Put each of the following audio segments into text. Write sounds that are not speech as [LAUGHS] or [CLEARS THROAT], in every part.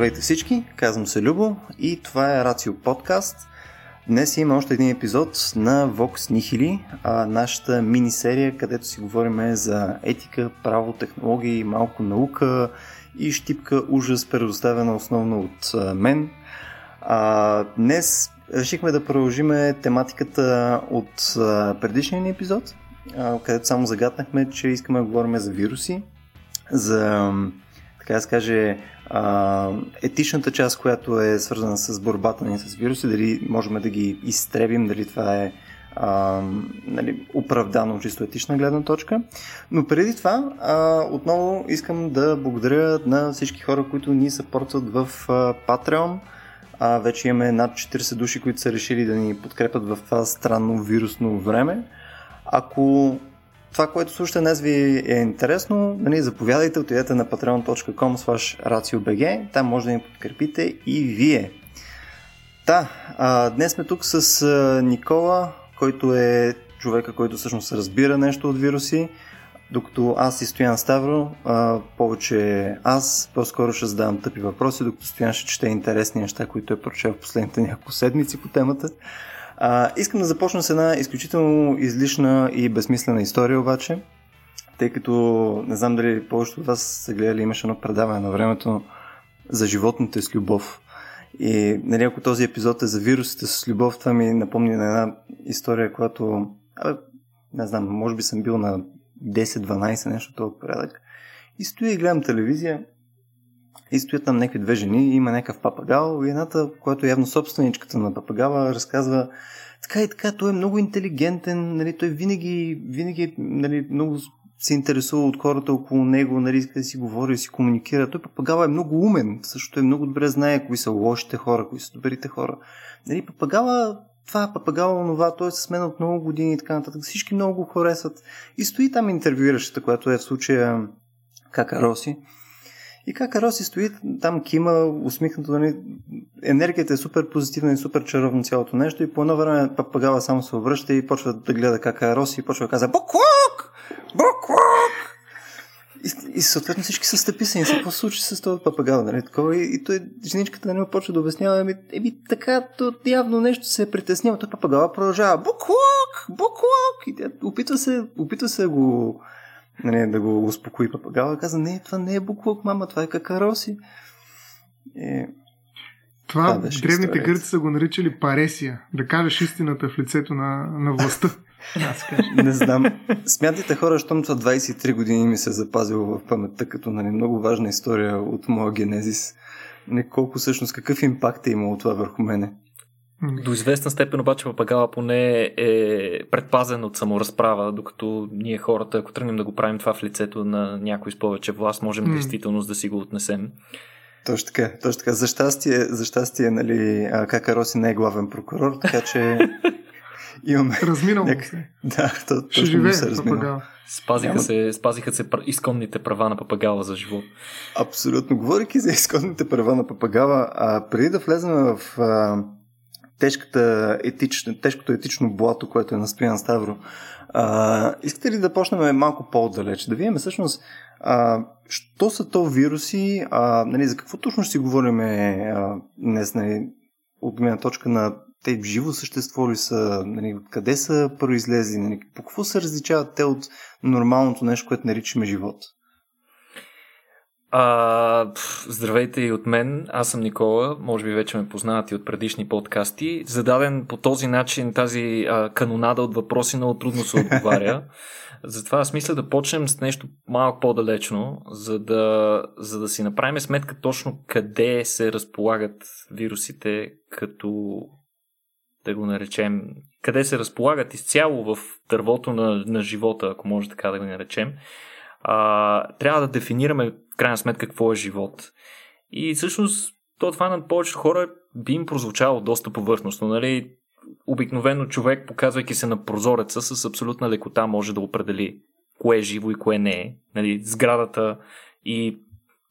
Здравейте всички, казвам се Любо и това е Рацио подкаст. Днес има още един епизод на Vox Nihili, нашата мини-серия, където си говорим за етика, право, технологии, малко наука и щипка ужас, предоставена основно от мен. Днес решихме да продължим тематиката от предишния ни епизод, където само загаднахме, че искаме да говорим за вируси, за така да се каже, а, етичната част, която е свързана с борбата ни с вируси, дали можем да ги изтребим, дали това е а, нали, оправдано чисто етична гледна точка. Но преди това, а, отново искам да благодаря на всички хора, които ни съпортват в а, Patreon. А, вече имаме над 40 души, които са решили да ни подкрепят в това странно вирусно време. Ако това, което слушате днес ви е интересно, нали, заповядайте, отидете на patreon.com raciobg, там може да ни подкрепите и вие. Да, а, днес сме тук с а, Никола, който е човека, който всъщност разбира нещо от вируси, докато аз и Стоян Ставро, а, повече аз, по-скоро ще задавам тъпи въпроси, докато Стоян ще чете интересни неща, които е прочел в последните няколко седмици по темата. А, искам да започна с една изключително излишна и безсмислена история обаче, тъй като не знам дали повечето от вас са гледали, имаше едно предаване на времето за животните с любов. И нали, ако този епизод е за вирусите с любов, това ми напомни на една история, която, абе, не знам, може би съм бил на 10-12, нещо толкова порядък. И стоя и гледам телевизия и стоят там някакви две жени, има някакъв папагал и едната, която е явно собственичката на папагала, разказва така и така, той е много интелигентен, нали, той винаги, винаги нали, много се интересува от хората около него, нали, иска да си говори, да си комуникира. Той папагала е много умен, също е много добре знае кои са лошите хора, кои са добрите хора. Нали, папагала това, папагала, онова, той е с мен от много години и така нататък. Всички много го харесват. И стои там интервюиращата, която е в случая Кака Роси. И как Роси стои там кима, усмихнато, нали, енергията е супер позитивна и супер чаровно цялото нещо и по едно време папагала само се обръща и почва да гледа как Роси и почва да казва Буклук! Буклук! И, и съответно всички са стъписани. Какво случи с този папагал? Нали? Такова, и, и той, женичката на него почва да обяснява, еми, еми така, то явно нещо се е притеснило. Той папагала продължава. Буклук! Буклук! И тя опитва се, опитва се го нали, да го успокои папагала, каза, не, това не е буклук, мама, това е какароси. И... Това, това древните гърци са го наричали паресия, да кажеш истината в лицето на, на властта. [LAUGHS] не знам. Смятайте хора, щом това 23 години ми се е запазило в паметта като нали, много важна история от моя генезис. Не колко всъщност какъв импакт е имало това върху мене. До известна степен обаче папагала поне е предпазен от саморазправа, докато ние хората, ако тръгнем да го правим това в лицето на някой с повече власт, можем mm. действително да си го отнесем. Точно така, точно така. За щастие, за щастие нали, Кака Роси не е главен прокурор, така че [LAUGHS] имаме... Разминал няк... се. Да, то, Ще живее се разминал. Спазиха, Няма... се, спазиха се изконните права на папагала за живот. Абсолютно. Говорейки за изконните права на папагала, а преди да влезем в а, тежката етична, тежкото етично блато, което е на Стоян Ставро. А, искате ли да почнем малко по-отдалеч? Да видим всъщност а, що са то вируси, а, нали, за какво точно ще си говорим а, днес, нали, от гледна точка на те живо същество ли са, нали, къде са произлезли, нали, по какво се различават те от нормалното нещо, което наричаме живот? А, здравейте и от мен, аз съм Никола, може би вече ме познавате от предишни подкасти. Зададен по този начин тази а, канонада от въпроси много трудно се отговаря. [LAUGHS] Затова аз мисля да почнем с нещо малко по-далечно, за да, за да си направим сметка точно къде се разполагат вирусите, като да го наречем, къде се разполагат изцяло в дървото на, на живота, ако може така да го наречем. А, трябва да дефинираме крайна сметка какво е живот. И всъщност то това на повечето хора би им прозвучало доста повърхностно. Нали? Обикновено човек, показвайки се на прозореца, с абсолютна лекота може да определи кое е живо и кое не е. Нали? Сградата и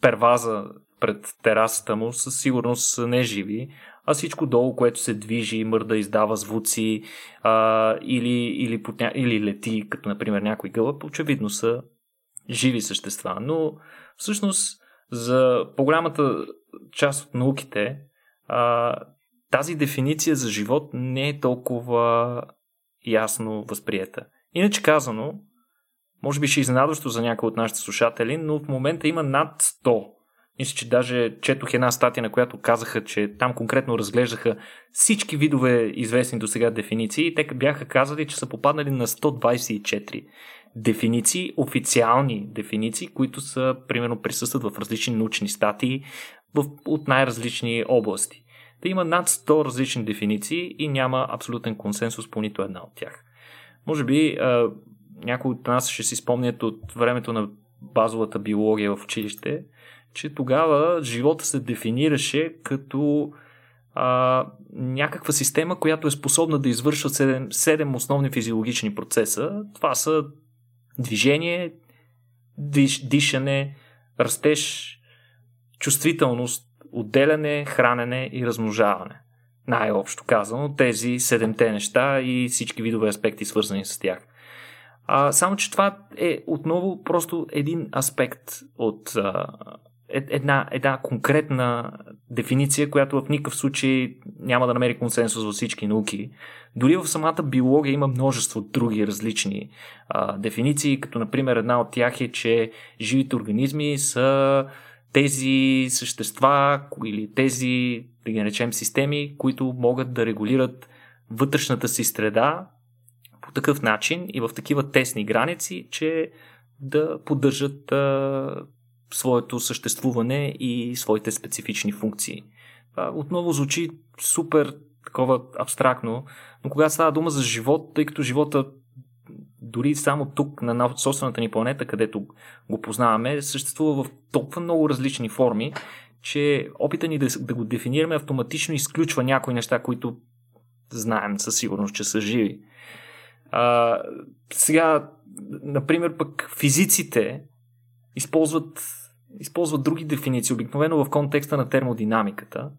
перваза пред терасата му със сигурност не е живи, а всичко долу, което се движи, мърда, издава звуци а, или, или, потня... или лети, като например някой гълъб, очевидно са живи същества. Но всъщност за по-голямата част от науките а, тази дефиниция за живот не е толкова ясно възприета. Иначе казано, може би ще е изненадващо за някои от нашите слушатели, но в момента има над 100. Мисля, че даже четох една статия, на която казаха, че там конкретно разглеждаха всички видове известни до сега дефиниции и те бяха казали, че са попаднали на 124 дефиниции, официални дефиниции, които са, примерно, присъстват в различни научни статии в, от най-различни области. Да има над 100 различни дефиниции и няма абсолютен консенсус по нито една от тях. Може би а, някои от нас ще си спомнят от времето на базовата биология в училище, че тогава живота се дефинираше като а, някаква система, която е способна да извършва 7, 7 основни физиологични процеса. Това са движение, диш, дишане, растеж, чувствителност, отделяне, хранене и размножаване. Най-общо казано, тези седемте неща и всички видове аспекти, свързани с тях. А, само, че това е отново просто един аспект от а, една, една конкретна дефиниция, която в никакъв случай няма да намери консенсус във всички науки. Дори в самата биология има множество други различни а, дефиниции, като например една от тях е, че живите организми са тези същества или тези, да ги наречем, системи, които могат да регулират вътрешната си среда по такъв начин и в такива тесни граници, че да поддържат а, своето съществуване и своите специфични функции. Отново звучи супер такова абстрактно, но когато става дума за живот, тъй като живота дори само тук на собствената ни планета, където го познаваме, съществува в толкова много различни форми, че опита ни да, да го дефинираме автоматично изключва някои неща, които знаем със сигурност, че са живи. А, сега, например, пък физиците използват, използват други дефиниции, обикновено в контекста на термодинамиката,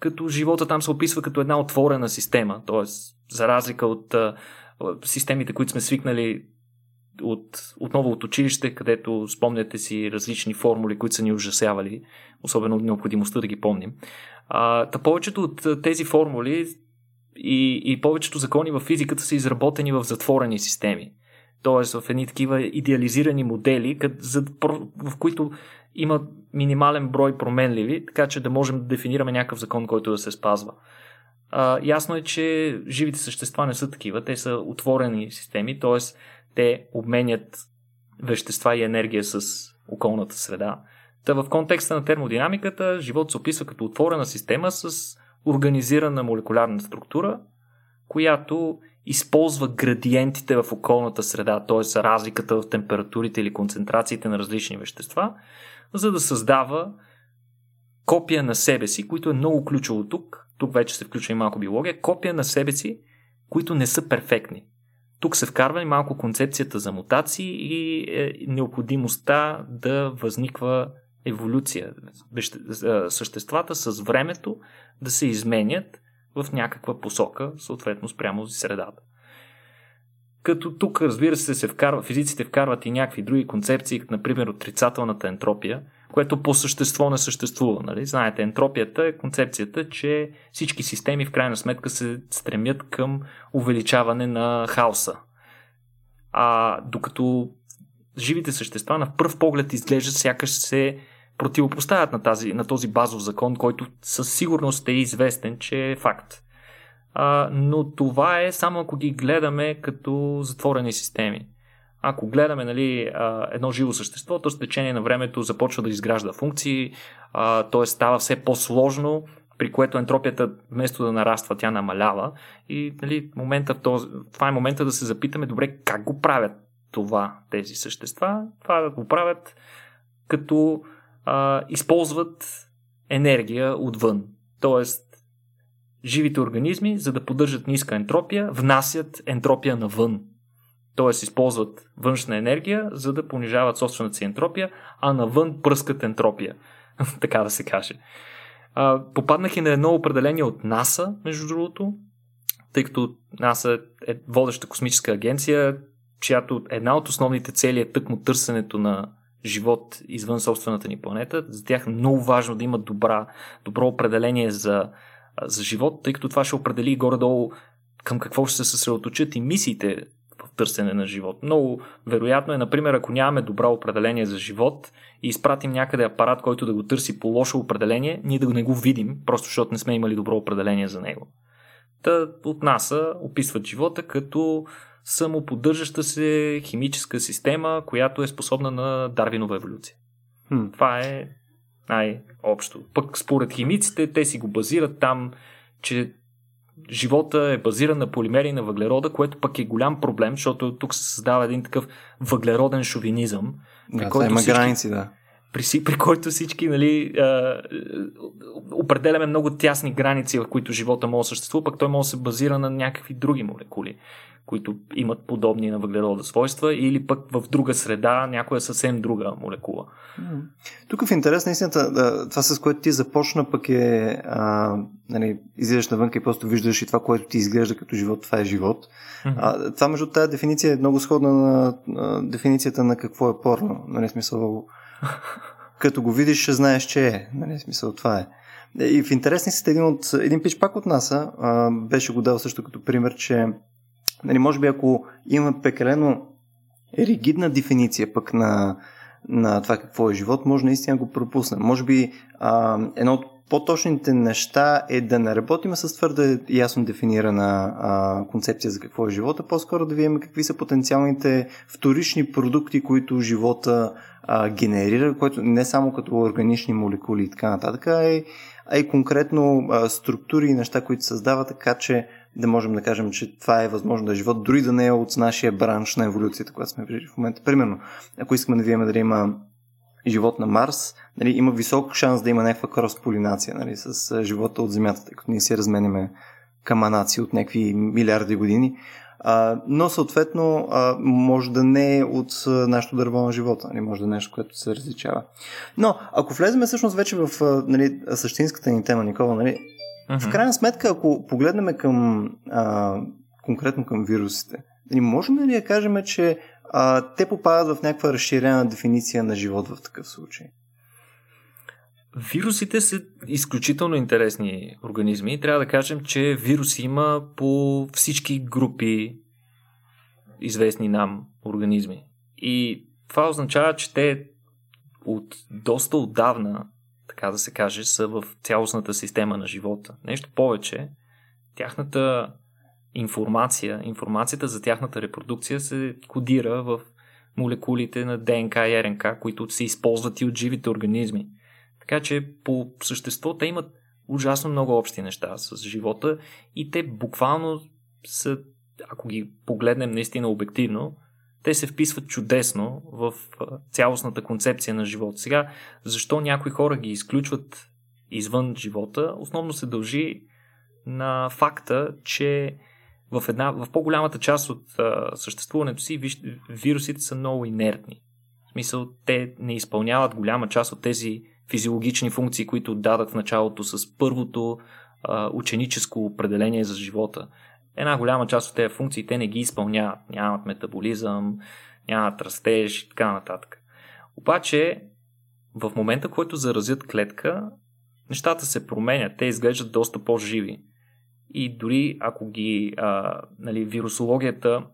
като живота там се описва като една отворена система, т.е. за разлика от системите, които сме свикнали от, отново от училище, където спомняте си различни формули, които са ни ужасявали, особено необходимостта да ги помним. А, та повечето от тези формули и, и повечето закони в физиката са изработени в затворени системи. Тоест в едни такива идеализирани модели, в които има минимален брой променливи, така че да можем да дефинираме някакъв закон, който да се спазва. А, ясно е, че живите същества не са такива. Те са отворени системи, т.е. те обменят вещества и енергия с околната среда. Та в контекста на термодинамиката, живот се описва като отворена система с организирана молекулярна структура, която използва градиентите в околната среда, т.е. разликата в температурите или концентрациите на различни вещества, за да създава копия на себе си, което е много ключово тук. Тук вече се включва и малко биология. Копия на себе си, които не са перфектни. Тук се вкарва и малко концепцията за мутации и е необходимостта да възниква еволюция. Съществата с времето да се изменят в някаква посока, съответно спрямо средата. Като тук, разбира се, се вкарва, физиците вкарват и някакви други концепции, например отрицателната ентропия, което по същество не съществува. Нали? Знаете, ентропията е концепцията, че всички системи в крайна сметка се стремят към увеличаване на хаоса. А докато живите същества на пръв поглед изглеждат сякаш се противопоставят на, тази, на този базов закон, който със сигурност е известен, че е факт. А, но това е само ако ги гледаме като затворени системи. Ако гледаме нали, едно живо същество, то с течение на времето започва да изгражда функции, т.е. става все по-сложно, при което ентропията вместо да нараства, тя намалява. И нали, момента, това е момента да се запитаме добре как го правят това тези същества. Това да го правят като а, използват енергия отвън. Тоест, живите организми, за да поддържат ниска ентропия, внасят ентропия навън. Тоест, използват външна енергия, за да понижават собствената си ентропия, а навън пръскат ентропия. [LAUGHS] така да се каже. А, попаднах и на едно определение от НАСА, между другото, тъй като НАСА е водеща космическа агенция, чиято една от основните цели е тъкмо търсенето на живот извън собствената ни планета. За тях е много важно да имат добра, добро определение за, за живот, тъй като това ще определи горе-долу към какво ще се съсредоточат и мисиите в търсене на живот. Много вероятно е, например, ако нямаме добро определение за живот и изпратим някъде апарат, който да го търси по лошо определение, ние да го не го видим, просто защото не сме имали добро определение за него. Та от НАСА описват живота като самоподдържаща се химическа система, която е способна на Дарвинова еволюция. Хм. Това е най-общо. Пък според химиците те си го базират там, че живота е базиран на полимери на въглерода, което пък е голям проблем, защото тук се създава един такъв въглероден шовинизъм. Да, който има всички, граници, да. При, при който всички нали, а, определяме много тясни граници, в които живота може да съществува, пък той може да се базира на някакви други молекули които имат подобни на въглерода свойства, или пък в друга среда, някоя съвсем друга молекула. Тук в интерес, наистина, това с което ти започна, пък е а, нали, излизаш навън и просто виждаш и това, което ти изглежда като живот, това е живот. Mm-hmm. А, това, между тази дефиниция е много сходна на а, дефиницията на какво е порно. Нали, смисъл, като го видиш, ще знаеш, че е. Нали, смисъл, това е. И в интересни сте един, от, един пич пак от НАСА беше го дал също като пример, че Нали, може би ако имаме прекалено ригидна дефиниция пък на, на това какво е живот, може наистина го пропуснем. Може би а, едно от по-точните неща е да не работим с твърде ясно дефинирана а, концепция за какво е живота, по-скоро да видим какви са потенциалните вторични продукти, които живота а, генерира, което не само като органични молекули и така нататък, а и, а и конкретно а, структури и неща, които създават така, че да можем да кажем, че това е възможно да е живот, дори да не е от нашия бранш на еволюцията, която сме виждали в момента. Примерно, ако искаме да видим дали има живот на Марс, нали, има висок шанс да има някаква кросполинация нали, с живота от Земята, тъй като ние си разменяме каманаци от някакви милиарди години. А, но съответно а, може да не е от нашото дърво на живота, нали, може да е нещо, което се различава. Но ако влеземе всъщност вече в нали, същинската ни тема, Никола, нали, Uh-huh. В крайна сметка, ако погледнем към а, конкретно към вирусите, нали, можем ли да кажем, че а, те попадат в някаква разширена дефиниция на живот в такъв случай? Вирусите са изключително интересни организми. Трябва да кажем, че вируси има по всички групи известни нам организми. И това означава, че те от доста отдавна така да се каже, са в цялостната система на живота. Нещо повече, тяхната информация, информацията за тяхната репродукция се кодира в молекулите на ДНК и РНК, които се използват и от живите организми. Така че по същество те имат ужасно много общи неща с живота и те буквално са, ако ги погледнем наистина обективно, те се вписват чудесно в цялостната концепция на живота. Сега, защо някои хора ги изключват извън живота, основно се дължи на факта, че в, една, в по-голямата част от а, съществуването си виж, вирусите са много инертни. В смисъл, те не изпълняват голяма част от тези физиологични функции, които дадат в началото с първото а, ученическо определение за живота една голяма част от тези функции те не ги изпълняват. Нямат метаболизъм, нямат растеж и така нататък. Обаче, в момента, в който заразят клетка, нещата се променят. Те изглеждат доста по-живи. И дори ако ги. А, нали, вирусологията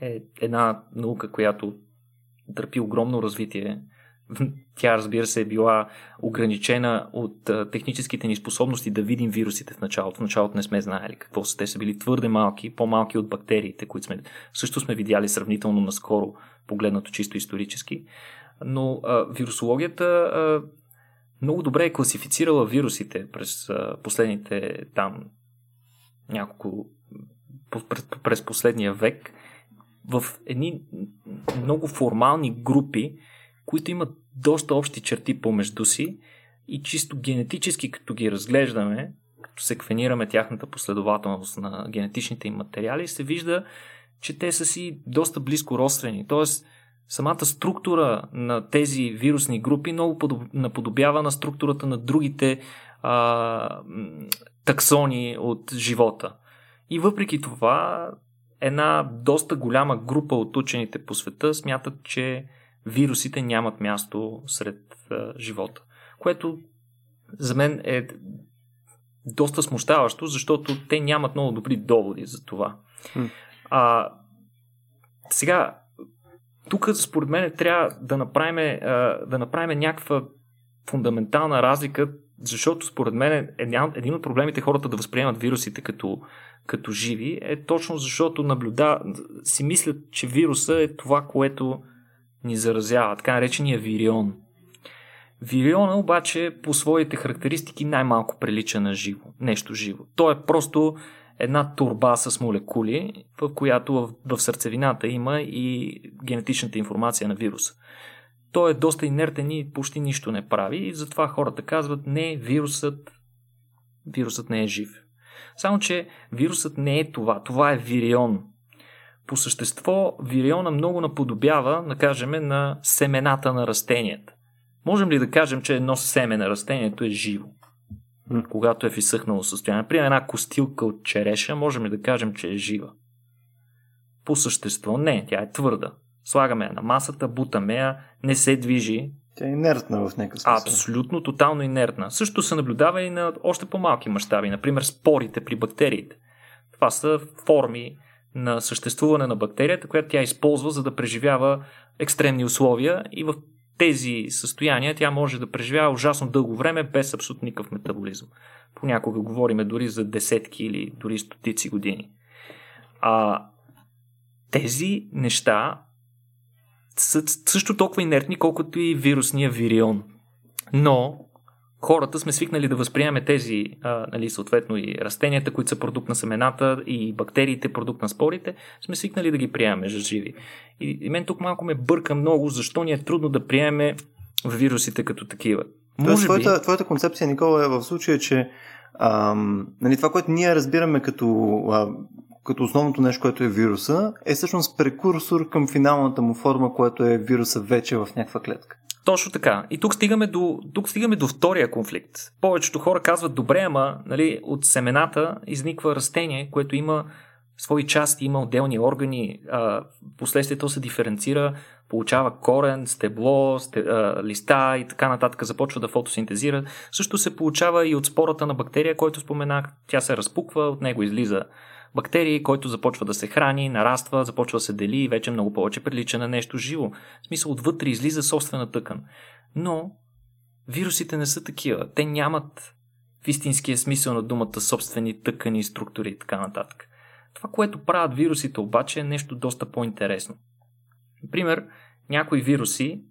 е една наука, която търпи огромно развитие тя, разбира се, е била ограничена от техническите ни способности да видим вирусите в началото. В началото не сме знаели какво са. Те са били твърде малки, по-малки от бактериите, които сме, също сме видяли сравнително наскоро, погледнато чисто исторически. Но а, вирусологията а, много добре е класифицирала вирусите през а, последните там няколко през, през последния век в едни много формални групи, които имат доста общи черти помежду си и чисто генетически, като ги разглеждаме, като секвенираме тяхната последователност на генетичните им материали, се вижда, че те са си доста близко родствени. Тоест, самата структура на тези вирусни групи много наподобява на структурата на другите а, таксони от живота. И въпреки това, една доста голяма група от учените по света смятат, че вирусите нямат място сред а, живота. Което за мен е доста смущаващо, защото те нямат много добри доводи за това. А, сега, тук според мен трябва да направим, да направим някаква фундаментална разлика, защото според мен е един от проблемите хората да възприемат вирусите като, като живи е точно защото наблюда, си мислят, че вируса е това, което ни заразява, така наречения вирион. Вириона обаче по своите характеристики най-малко прилича на живо, нещо живо. То е просто една турба с молекули, в която в сърцевината има и генетичната информация на вируса. Той е доста инертен и почти нищо не прави и затова хората казват не, вирусът, вирусът не е жив. Само, че вирусът не е това. Това е вирион. По същество, вириона много наподобява, да кажем, на семената на растенията. Можем ли да кажем, че едно семе на растението е живо? Когато е в изсъхнало състояние. Например, една костилка от череша, можем ли да кажем, че е жива? По същество не, тя е твърда. Слагаме я на масата, бутаме я, не се движи. Тя е инертна в някакъв смисъл. Абсолютно, тотално инертна. Също се наблюдава и на още по-малки мащаби, например спорите при бактериите. Това са форми на съществуване на бактерията, която тя използва за да преживява екстремни условия и в тези състояния тя може да преживява ужасно дълго време без абсолютно никакъв метаболизъм. Понякога говориме дори за десетки или дори стотици години. А тези неща са също толкова инертни, колкото и вирусния вирион. Но хората сме свикнали да възприемаме тези, а, нали, съответно и растенията, които са продукт на семената и бактериите, продукт на спорите, сме свикнали да ги приемаме за живи. И, и мен тук малко ме бърка много, защо ни е трудно да приемеме вирусите като такива. Може Тоест, би... твоята, твоята концепция, Никола, е в случая, че ам, нали, това, което ние разбираме като, а, като основното нещо, което е вируса, е всъщност прекурсор към финалната му форма, което е вируса вече в някаква клетка. Точно така. И тук стигаме до, тук стигаме до втория конфликт. Повечето хора казват, добре, ама нали, от семената изниква растение, което има свои части, има отделни органи, а, последствие то се диференцира, получава корен, стебло, сте, а, листа и така нататък, започва да фотосинтезира. Също се получава и от спората на бактерия, който споменах, тя се разпуква, от него излиза бактерии, който започва да се храни, нараства, започва да се дели и вече много повече прилича на нещо живо. В смисъл, отвътре излиза собствена тъкан. Но вирусите не са такива. Те нямат в истинския смисъл на думата собствени тъкани, структури и така нататък. Това, което правят вирусите обаче е нещо доста по-интересно. Например, някои вируси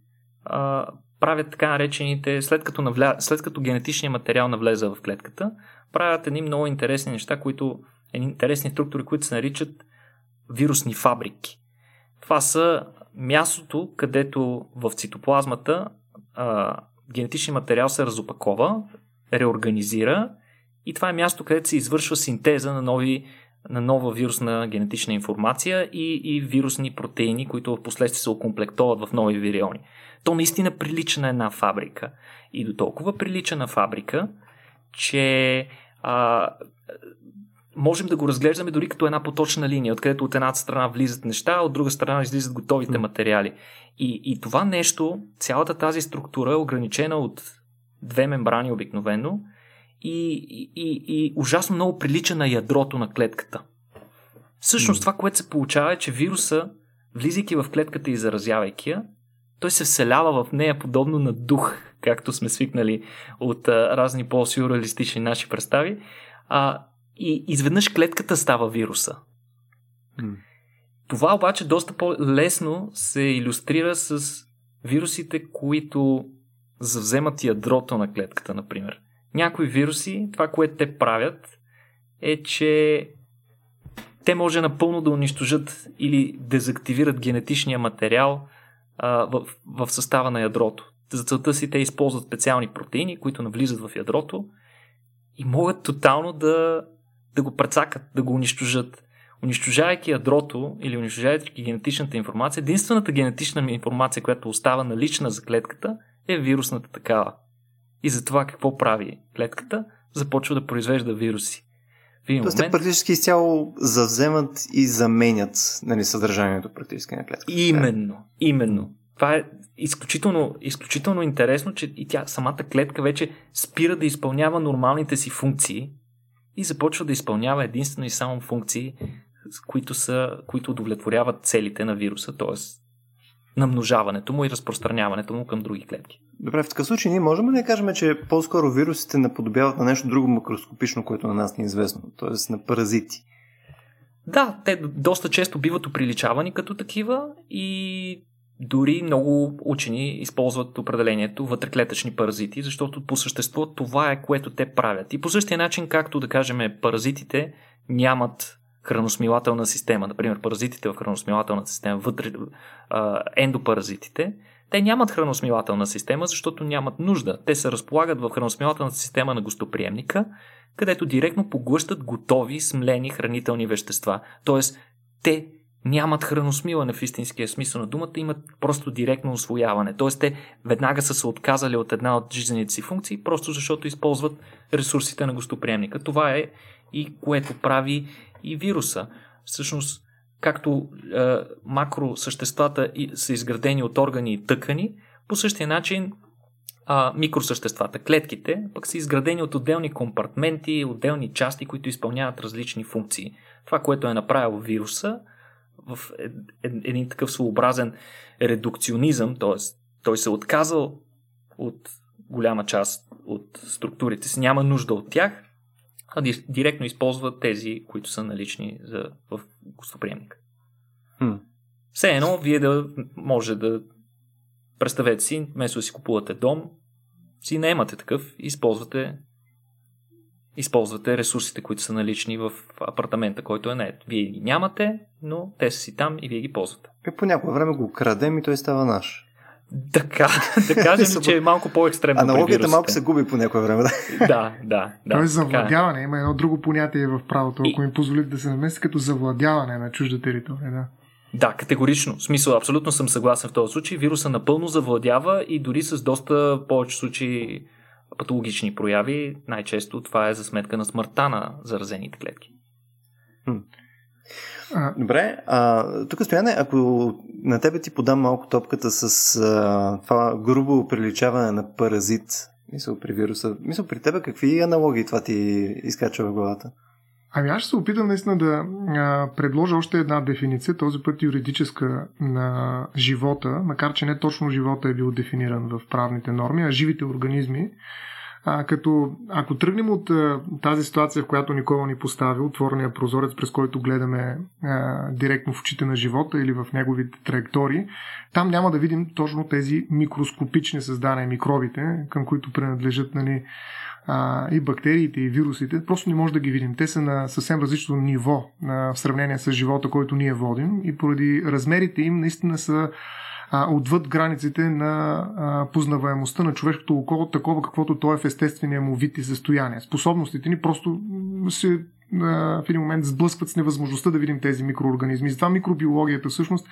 а, правят така наречените, след като, навля... след като генетичният материал навлезе в клетката, правят едни много интересни неща, които интересни структури, които се наричат вирусни фабрики. Това са мястото, където в цитоплазмата а, генетичният материал се разопакова, реорганизира и това е място, където се извършва синтеза на, нови, на нова вирусна генетична информация и, и вирусни протеини, които в последствие се окомплектоват в нови вириони. То наистина прилича на една фабрика. И до толкова прилича на фабрика, че а, можем да го разглеждаме дори като една поточна линия, откъдето от едната страна влизат неща, а от друга страна излизат готовите материали. И, и това нещо, цялата тази структура е ограничена от две мембрани обикновено и, и, и, и ужасно много прилича на ядрото на клетката. Всъщност това, което се получава е, че вируса, влизайки в клетката и заразявайки я, той се вселява в нея подобно на дух, както сме свикнали от а, разни по-сюрреалистични наши представи. А, и изведнъж клетката става вируса. Mm. Това обаче доста по-лесно се иллюстрира с вирусите, които завземат ядрото на клетката, например. Някои вируси, това, което те правят, е, че те може напълно да унищожат или дезактивират генетичния материал а, в, в състава на ядрото. За целта си те използват специални протеини, които навлизат в ядрото и могат тотално да да го прецакат, да го унищожат. Унищожавайки ядрото или унищожавайки генетичната информация, единствената генетична информация, която остава налична за клетката, е вирусната такава. И за това какво прави клетката? Започва да произвежда вируси. Тоест момент... те практически изцяло завземат и заменят нали, съдържанието практически на клетката. Именно, именно. Това е изключително, изключително интересно, че и тя, самата клетка вече спира да изпълнява нормалните си функции и започва да изпълнява единствено и само функции, които, са, които удовлетворяват целите на вируса, т.е. намножаването му и разпространяването му към други клетки. Добре, в такъв случай ние можем ли да кажем, че по-скоро вирусите наподобяват на нещо друго макроскопично, което на нас не е известно, т.е. на паразити? Да, те доста често биват оприличавани като такива и дори много учени използват определението вътреклетъчни паразити, защото по същество това е което те правят. И по същия начин, както да кажем, паразитите нямат храносмилателна система, например паразитите в храносмилателната система, вътре, ендопаразитите, те нямат храносмилателна система, защото нямат нужда. Те се разполагат в храносмилателната система на гостоприемника, където директно поглъщат готови смлени хранителни вещества. Тоест, те нямат храносмилане в истинския смисъл на думата, имат просто директно освояване. Тоест, те веднага са се отказали от една от жизнените си функции, просто защото използват ресурсите на гостоприемника. Това е и което прави и вируса. Всъщност, както е, макросъществата са изградени от органи и тъкани, по същия начин а, микросъществата, клетките, пък са изградени от отделни компартменти, отделни части, които изпълняват различни функции. Това, което е направил вируса в един такъв своеобразен редукционизъм, т.е. той се е отказал от голяма част от структурите си, няма нужда от тях, а директно използва тези, които са налични за, в гостоприемника. Хм. Все едно, вие да може да представете си, вместо да си купувате дом, си наемате такъв и използвате използвате ресурсите, които са налични в апартамента, който е нет. Вие ги нямате, но те са си там и вие ги ползвате. И е, по някое време го крадем и той става наш. Така, [LAUGHS] да кажем, че е малко по-екстремно. Аналогията малко се губи по някое време. Да, [LAUGHS] да, да. да Тоест завладяване. Има едно друго понятие в правото, ако ми позволите да се намеси, като завладяване на чужда територия. Да. Да, категорично. В смисъл, абсолютно съм съгласен в този случай. Вируса напълно завладява и дори с доста повече случаи патологични прояви, най-често това е за сметка на смъртта на заразените клетки. Добре, а, тук Стояне, ако на тебе ти подам малко топката с а, това грубо приличаване на паразит, мисъл при вируса, мисъл при тебе какви аналогии това ти изкачва в главата? Ами аз ще се опитам наистина да а, предложа още една дефиниция, този път юридическа на живота, макар че не точно живота е бил дефиниран в правните норми, а живите организми. А, като ако тръгнем от а, тази ситуация, в която Никола ни постави, отворения прозорец, през който гледаме а, директно в очите на живота или в неговите траектории, там няма да видим точно тези микроскопични създания, микробите, към които принадлежат нали, а, и бактериите, и вирусите, просто не може да ги видим. Те са на съвсем различно ниво а, в сравнение с живота, който ние водим и поради размерите им наистина са а, отвъд границите на а, познаваемостта на човешкото око, такова каквото то е в естествения му вид и състояние. Способностите ни просто се в един момент сблъскват с невъзможността да видим тези микроорганизми. Затова микробиологията всъщност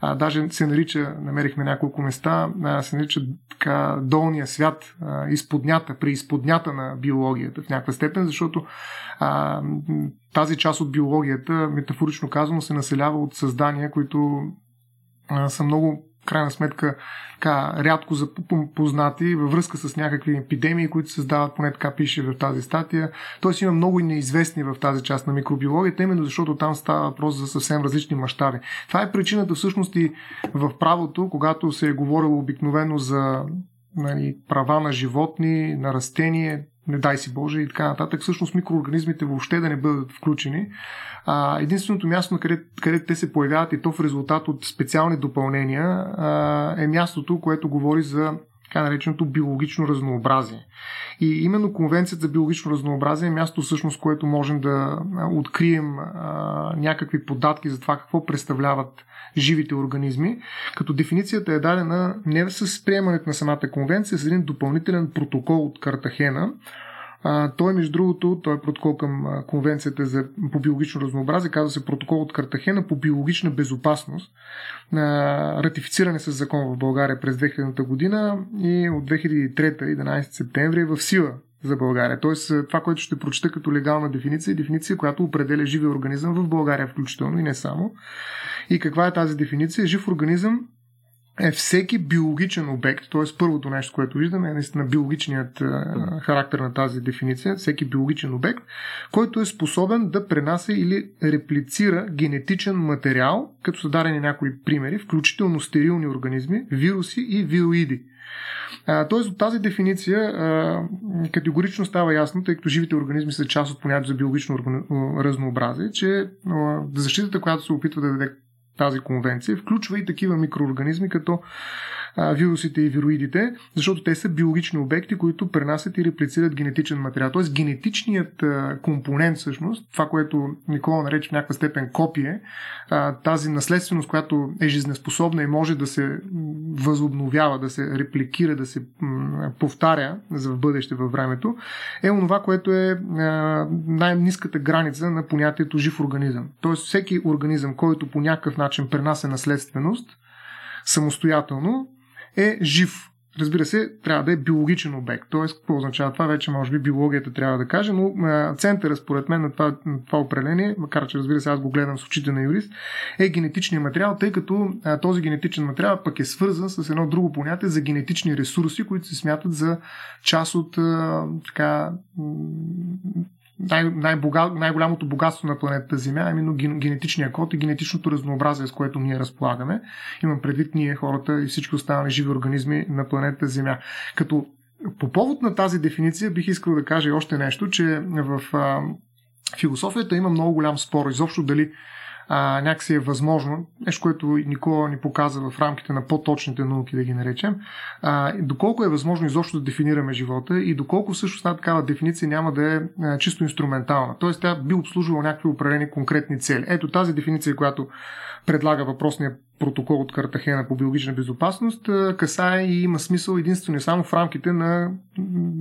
а, даже се нарича, намерихме няколко места, а, се нарича така долния свят, а, изподнята, преизподнята на биологията в някаква степен, защото а, тази част от биологията, метафорично казано, се населява от създания, които а, са много крайна сметка така, рядко запознати във връзка с някакви епидемии, които създават, поне така пише в тази статия. Тоест има много неизвестни в тази част на микробиологията, именно защото там става въпрос за съвсем различни мащаби. Това е причината всъщност и в правото, когато се е говорило обикновено за нали, права на животни, на растение, не дай си Боже и така нататък, всъщност микроорганизмите въобще да не бъдат включени. А, единственото място, на къде, къде те се появяват и то в резултат от специални допълнения, а, е мястото, което говори за така нареченото биологично разнообразие. И именно Конвенцията за биологично разнообразие е място всъщност, което можем да открием а, някакви податки за това какво представляват живите организми, като дефиницията е дадена не с приемането на самата конвенция, с един допълнителен протокол от Картахена, а, той, между другото, той е протокол към Конвенцията за, по биологично разнообразие, казва се протокол от Картахена по биологична безопасност, а, ратифициране с закон в България през 2000 година и от 2003, 11 септември е в сила за България. Тоест, това, което ще прочета като легална дефиниция, е дефиниция, която определя живия организъм в България включително и не само. И каква е тази дефиниция? Жив организъм е всеки биологичен обект, т.е. първото нещо, което виждаме е наистина биологичният mm. характер на тази дефиниция, всеки биологичен обект, който е способен да пренася или реплицира генетичен материал, като са дадени някои примери, включително стерилни организми, вируси и вироиди. Тоест от тази дефиниция категорично става ясно, тъй като живите организми са част от понятието за биологично разнообразие, че защитата, която се опитва да даде тази конвенция, включва и такива микроорганизми, като вирусите и вироидите, защото те са биологични обекти, които пренасят и реплицират генетичен материал. Тоест генетичният компонент, всъщност, това, което Никола нарече в някаква степен копие, тази наследственост, която е жизнеспособна и може да се възобновява, да се репликира, да се повтаря за в бъдеще във времето, е онова, което е най-низката граница на понятието жив организъм. Тоест всеки организъм, който по някакъв начин пренася наследственост, самостоятелно, е жив. Разбира се, трябва да е биологичен обект. Тоест, какво означава това? Вече може би биологията трябва да каже, но центъра, според мен, на това, на това определение, макар че разбира се, аз го гледам с очите на юрист, е генетичният материал, тъй като а, този генетичен материал пък е свързан с едно друго понятие за генетични ресурси, които се смятат за част от а, така, най- най-голямото богатство на планетата Земя, а именно генетичния код и генетичното разнообразие, с което ние разполагаме. Имам предвид ние, хората и всички останали живи организми на планетата Земя. Като по повод на тази дефиниция бих искал да кажа и още нещо, че в а, философията има много голям спор изобщо дали а, някакси е възможно, нещо, което Никола ни показа в рамките на по-точните науки, да ги наречем, а, доколко е възможно изобщо да дефинираме живота и доколко всъщност една такава дефиниция няма да е а, чисто инструментална. Тоест тя би обслужвала някакви определени конкретни цели. Ето тази дефиниция, която предлага въпросния протокол от Картахена по биологична безопасност касае и има смисъл единствено и само в рамките на,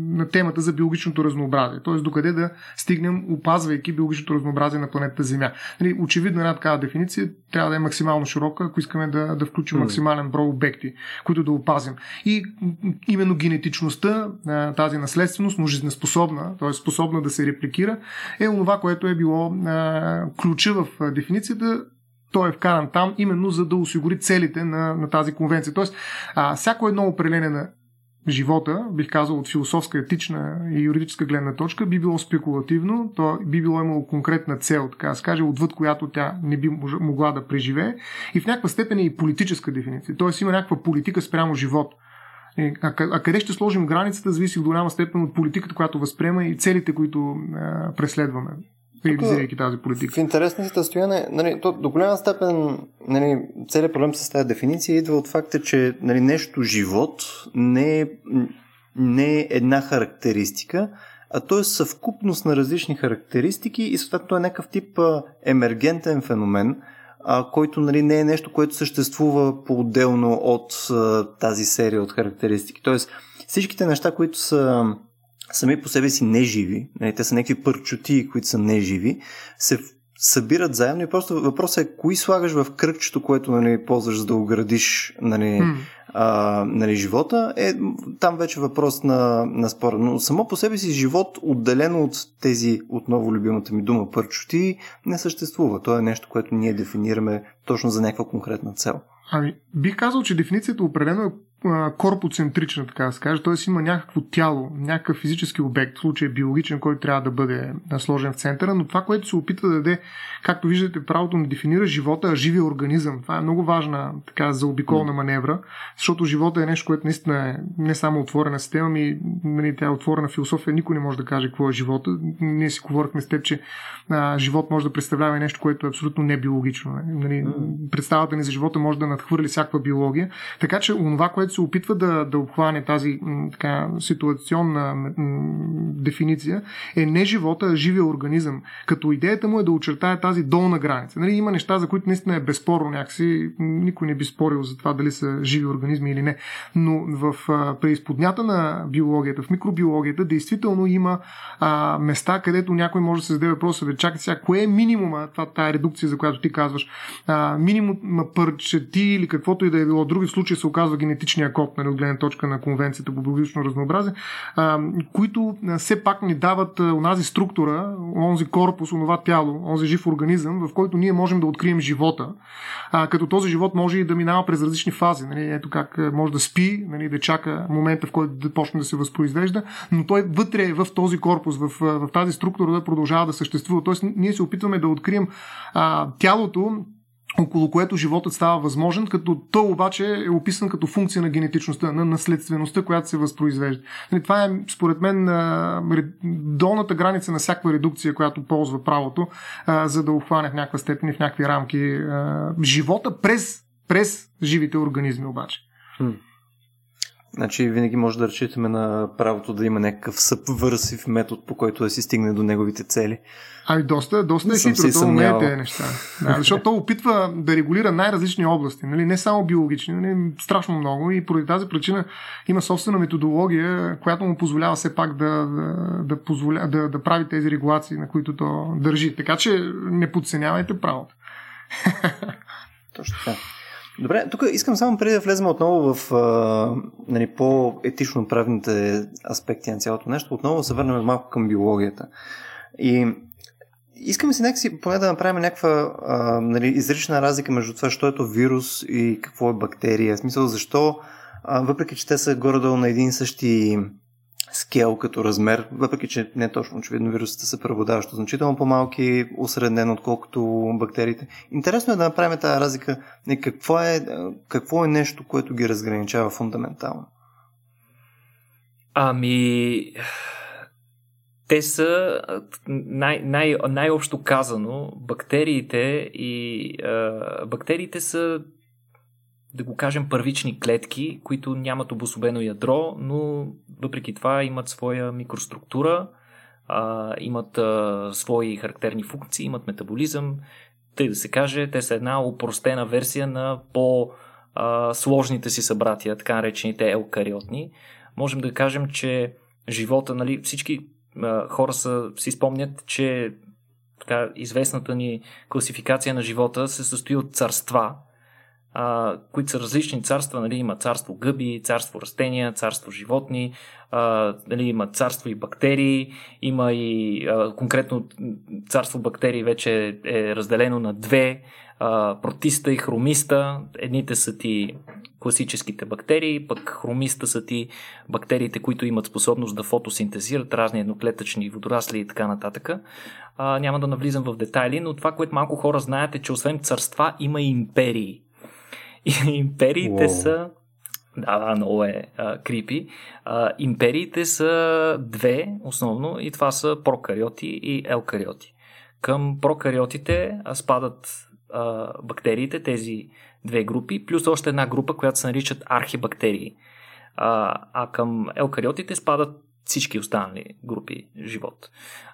на темата за биологичното разнообразие. Т.е. докъде да стигнем, опазвайки биологичното разнообразие на планетата Земя. Нали, очевидно една такава дефиниция трябва да е максимално широка, ако искаме да, да включим максимален брой обекти, които да опазим. И именно генетичността, тази наследственост, но жизнеспособна, т.е. способна да се репликира, е това, което е било ключа в дефиницията той е вкаран там именно за да осигури целите на, на тази конвенция. Тоест, а, всяко едно определение на живота, бих казал от философска, етична и юридическа гледна точка, би било спекулативно, то би било имало конкретна цел, така да каже, отвъд която тя не би могла да преживее и в някаква степен е и политическа дефиниция. Тоест има някаква политика спрямо живот. А, а къде ще сложим границата, зависи в голяма степен от политиката, която възприема и целите, които преследваме реализирайки тази политика. В интересно състояние, нали, то, до голяма степен нали, целият проблем с тази дефиниция идва от факта, че нали, нещо живот не е, не е една характеристика, а то е съвкупност на различни характеристики и съответно е някакъв тип а, емергентен феномен, а, който нали, не е нещо, което съществува по-отделно от а, тази серия от характеристики. Тоест всичките неща, които са сами по себе си неживи, нали, те са някакви пърчоти, които са неживи, се събират заедно и просто въпросът е кои слагаш в кръгчето, което нали, ползваш за да оградиш нали, mm. а, нали, живота, е там вече въпрос на, на спора. Но само по себе си живот, отделено от тези, отново любимата ми дума, пърчоти, не съществува. То е нещо, което ние дефинираме точно за някаква конкретна цел. Ами, бих казал, че дефиницията определено е корпоцентрична, така да се каже, т.е. има някакво тяло, някакъв физически обект, в случай биологичен, който трябва да бъде сложен в центъра, но това, което се опитва да даде, както виждате, правото не дефинира живота, а живия организъм. Това е много важна така заобиколна маневра, защото живота е нещо, което наистина е не само отворена система, ми нали, тя е отворена философия, никой не може да каже какво е живота. Ние си говорихме с теб, че а, живот може да представлява нещо, което е абсолютно небиологично. Нали, представата ни за живота може да надхвърли всякаква биология. Така че онова, което се опитва да, да обхване тази така, ситуационна дефиниция, е не живота, а живия организъм. Като идеята му е да очертая тази долна граница. Нали, има неща, за които наистина е безспорно някакси. Никой не би спорил за това дали са живи организми или не. Но в преизподнята на биологията, в микробиологията, действително има а, места, където някой може да се зададе въпроса, да чакай сега, кое е минимума, това, тая редукция, за която ти казваш, а, минимума пърчети или каквото и да е било. Други случаи се оказва генетични генетичния код, нали, от гледна точка на конвенцията по биологично разнообразие, а, които все пак ни дават онази структура, онзи корпус, онова тяло, онзи жив организъм, в който ние можем да открием живота, а, като този живот може и да минава през различни фази. Нали, ето как може да спи, нали, да чака момента, в който да почне да се възпроизвежда, но той вътре в този корпус, в, в тази структура да продължава да съществува. Тоест, ние се опитваме да открием а, тялото, около което животът става възможен, като той обаче е описан като функция на генетичността, на наследствеността, която се възпроизвежда. Нали, това е, според мен, долната граница на всяка редукция, която ползва правото, за да обхване в някаква степен и в някакви рамки живота през, през живите организми обаче. Значи винаги може да разчитаме на правото да има някакъв съвърсив метод, по който да си стигне до неговите цели. Ами доста, доста е хитро, то умее тези неща. Да, защото то опитва да регулира най-различни области, нали? не само биологични, нали? страшно много и поради тази причина има собствена методология, която му позволява все пак да, да, да, позволя, да, да прави тези регулации, на които то държи. Така че не подценявайте правото. Точно така. Добре, тук искам само преди да влезем отново в а, нали, по-етично правните аспекти на цялото нещо, отново се върнем малко към биологията. И искаме си някакси поне да направим някаква а, нали, изрична разлика между това, що е то вирус и какво е бактерия. В смисъл, защо, а, въпреки че те са горе-долу на един и същи скел като размер, въпреки че не точно очевидно вирусите са преобладаващо значително по-малки, усреднено отколкото бактериите. Интересно е да направим тази разлика. Какво е, какво е нещо, което ги разграничава фундаментално? Ами, те са най- най- най-общо казано, бактериите и а, бактериите са да го кажем, първични клетки, които нямат обособено ядро, но въпреки това имат своя микроструктура, а, имат а, свои характерни функции, имат метаболизъм. Тъй да се каже, те са една упростена версия на по-сложните си събратия, така наречените елкариотни. Можем да кажем, че живота, нали, всички а, хора са, си спомнят, че така, известната ни класификация на живота се състои от царства, а, които са различни царства. Нали, има царство гъби, царство растения, царство животни, а, нали, има царство и бактерии, има и а, конкретно царство бактерии вече е разделено на две, а, протиста и хромиста. Едните са ти класическите бактерии, пък хромиста са ти бактериите, които имат способност да фотосинтезират разни едноклетъчни водорасли и така нататък. А, няма да навлизам в детайли, но това, което малко хора знаят е, че освен царства има и империи. Империите wow. са да, да, много е а, крипи. А, империите са две основно и това са прокариоти и елкариоти. Към прокариотите спадат а, бактериите, тези две групи, плюс още една група, която се наричат архибактерии. А, а към елкариотите спадат всички останали групи живот.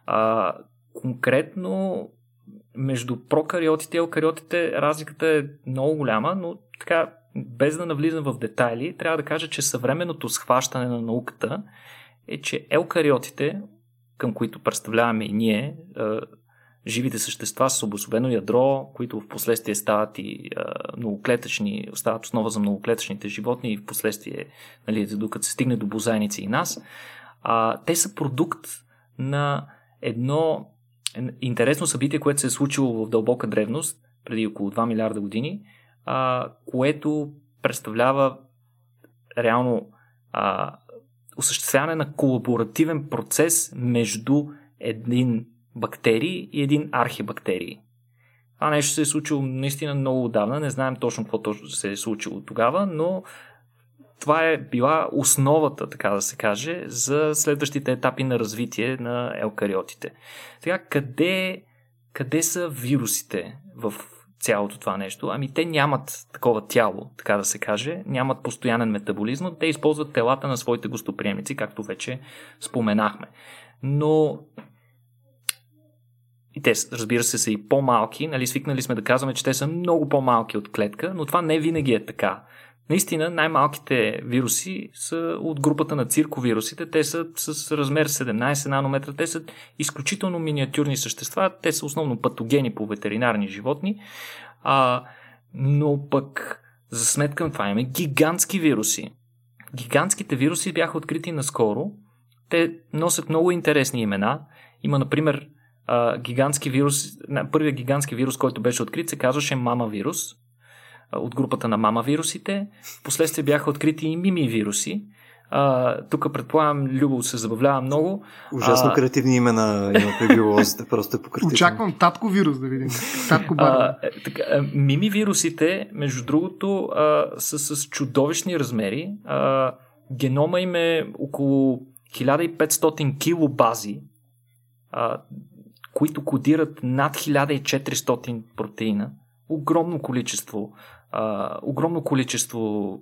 А, конкретно между прокариотите и елкариотите разликата е много голяма, но така, без да навлизам в детайли, трябва да кажа, че съвременното схващане на науката е, че елкариотите, към които представляваме и ние, живите същества с обособено ядро, които в последствие стават и многоклетъчни, стават основа за многоклетъчните животни и в последствие, нали, докато се стигне до бозайници и нас, а, те са продукт на едно интересно събитие, което се е случило в дълбока древност, преди около 2 милиарда години, а, което представлява реално а, осъществяване на колаборативен процес между един бактерий и един архибактерий. Това нещо се е случило наистина много отдавна, не знаем точно какво точно се е случило тогава, но това е била основата, така да се каже, за следващите етапи на развитие на елкариотите. Сега, къде, къде са вирусите в цялото това нещо? Ами те нямат такова тяло, така да се каже, нямат постоянен метаболизъм, те използват телата на своите гостоприемници, както вече споменахме. Но и те, разбира се, са и по-малки, нали, свикнали сме да казваме, че те са много по-малки от клетка, но това не винаги е така. Наистина най-малките вируси са от групата на цирковирусите. Те са с размер 17 нанометра. Те са изключително миниатюрни същества. Те са основно патогени по ветеринарни животни. А, но пък за сметка на това имаме гигантски вируси. Гигантските вируси бяха открити наскоро. Те носят много интересни имена. Има, например, гигантски вирус, първият гигантски вирус, който беше открит, се казваше мама вирус от групата на мама вирусите. Впоследствие бяха открити и мими вируси. А, тук предполагам, Любо се забавлява много. Ужасно а, креативни имена имат при биолозите, [LAUGHS] просто е пократително. Очаквам татко вирус да видим. Татко а, е, така, мими вирусите, между другото, а, са с чудовищни размери. А, генома им е около 1500 килобази, а, които кодират над 1400 протеина. Огромно количество огромно количество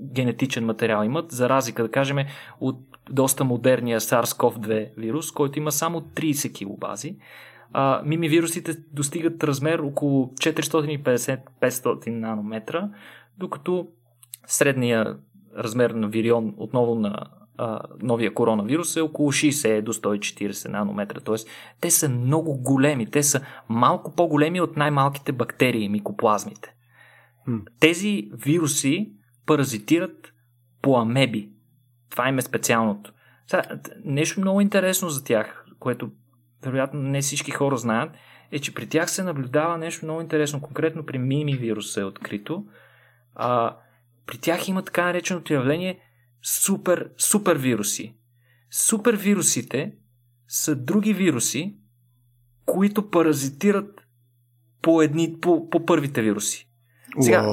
генетичен материал имат, за разлика, да кажем, от доста модерния SARS-CoV-2 вирус, който има само 30 килобази. А, мими вирусите достигат размер около 450-500 нанометра, докато средния размер на вирион отново на а, новия коронавирус е около 60 до 140 нанометра. Тоест, те са много големи. Те са малко по-големи от най-малките бактерии, микоплазмите. Тези вируси паразитират по амеби. Това им е специалното. Сега, нещо много интересно за тях, което вероятно не всички хора знаят, е, че при тях се наблюдава нещо много интересно. Конкретно при мими вируса е открито. А, при тях има така нареченото явление супер, супер вируси. Супер вирусите са други вируси, които паразитират по, едни, по, по първите вируси. Сега,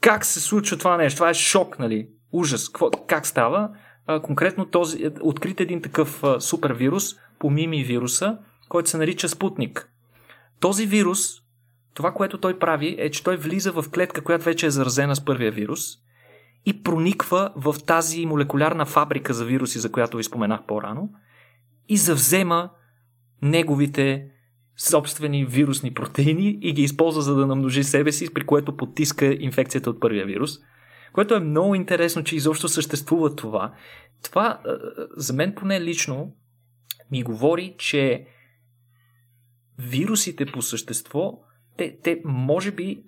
как се случва това нещо? Това е шок, нали? Ужас. Какво, как става? А, конкретно този, е, открит един такъв а, супер вирус, по мими вируса, който се нарича Спутник. Този вирус, това, което той прави, е, че той влиза в клетка, която вече е заразена с първия вирус и прониква в тази молекулярна фабрика за вируси, за която ви споменах по-рано, и завзема неговите собствени вирусни протеини и ги използва за да намножи себе си, при което потиска инфекцията от първия вирус. Което е много интересно, че изобщо съществува това. Това, за мен поне лично, ми говори, че вирусите по същество, те, те може би,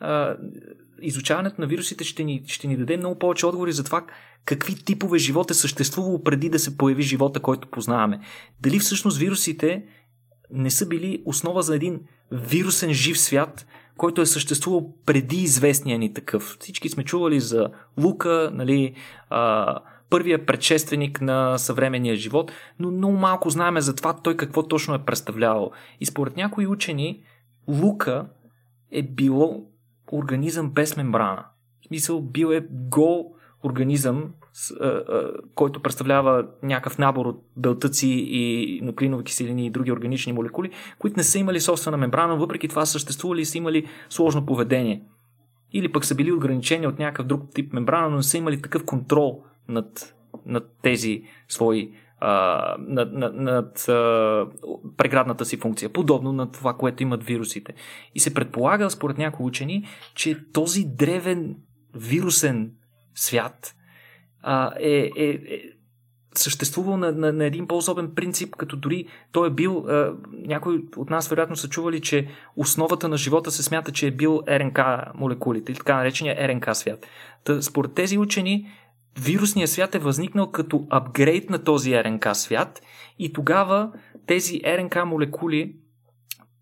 изучаването на вирусите ще ни, ще ни даде много повече отговори за това какви типове живот е съществувало преди да се появи живота, който познаваме. Дали всъщност вирусите не са били основа за един вирусен жив свят, който е съществувал преди известния ни такъв. Всички сме чували за Лука, нали, а, първия предшественик на съвременния живот, но много малко знаеме за това той какво точно е представлявал. И според някои учени, Лука е било организъм без мембрана. В смисъл, бил е гол организъм, който представлява някакъв набор от белтъци и нуклеинови киселини и други органични молекули, които не са имали собствена мембрана, въпреки това съществували и са имали сложно поведение. Или пък са били ограничени от някакъв друг тип мембрана, но не са имали такъв контрол над, над тези свои над, над, над а, преградната си функция, подобно на това, което имат вирусите. И се предполага, според някои учени, че този древен вирусен свят а, е, е, е съществувал на, на, на един по-особен принцип, като дори той е бил, а, някои от нас вероятно са чували, че основата на живота се смята, че е бил РНК молекулите, така наречения РНК свят. Та, според тези учени, вирусният свят е възникнал като апгрейд на този РНК свят и тогава тези РНК молекули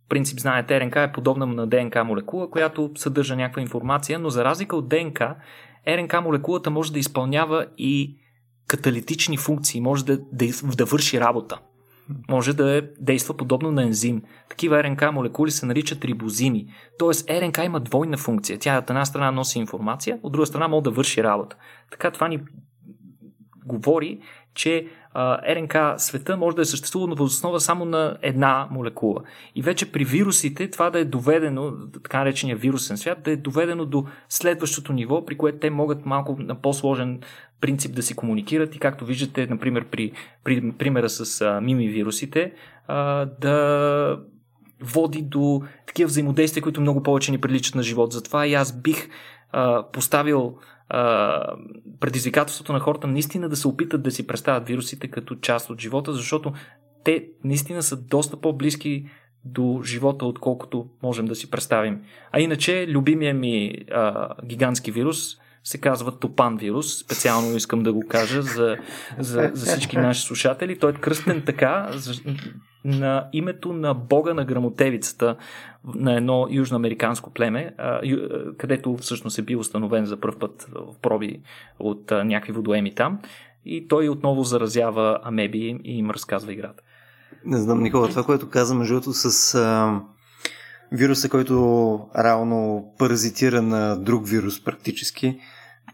принцип знаете, РНК е подобна на ДНК молекула, която съдържа някаква информация, но за разлика от ДНК, РНК молекулата може да изпълнява и каталитични функции, може да, да, да върши работа. Може да е, действа подобно на ензим. Такива РНК молекули се наричат рибозими. Тоест РНК има двойна функция. Тя от една страна носи информация, от друга страна може да върши работа. Така това ни говори, че а, РНК света може да е съществувано в основа само на една молекула. И вече при вирусите това да е доведено, така наречения вирусен свят, да е доведено до следващото ниво, при което те могат малко на по-сложен принцип да си комуникират и както виждате, например, при, при примера с а, мими а, да води до такива взаимодействия, които много повече ни приличат на живот. Затова и аз бих а, поставил предизвикателството на хората наистина да се опитат да си представят вирусите като част от живота, защото те наистина са доста по-близки до живота, отколкото можем да си представим. А иначе, любимия ми а, гигантски вирус се казва Топан вирус. Специално искам да го кажа за, за, за всички наши слушатели. Той е кръстен така на името на бога на грамотевицата на едно южноамериканско племе, където всъщност е бил установен за първ път в проби от някакви водоеми там. И той отново заразява амеби и им разказва играта. Не знам, Никола, това, което каза между с а, вируса, който реално паразитира на друг вирус практически,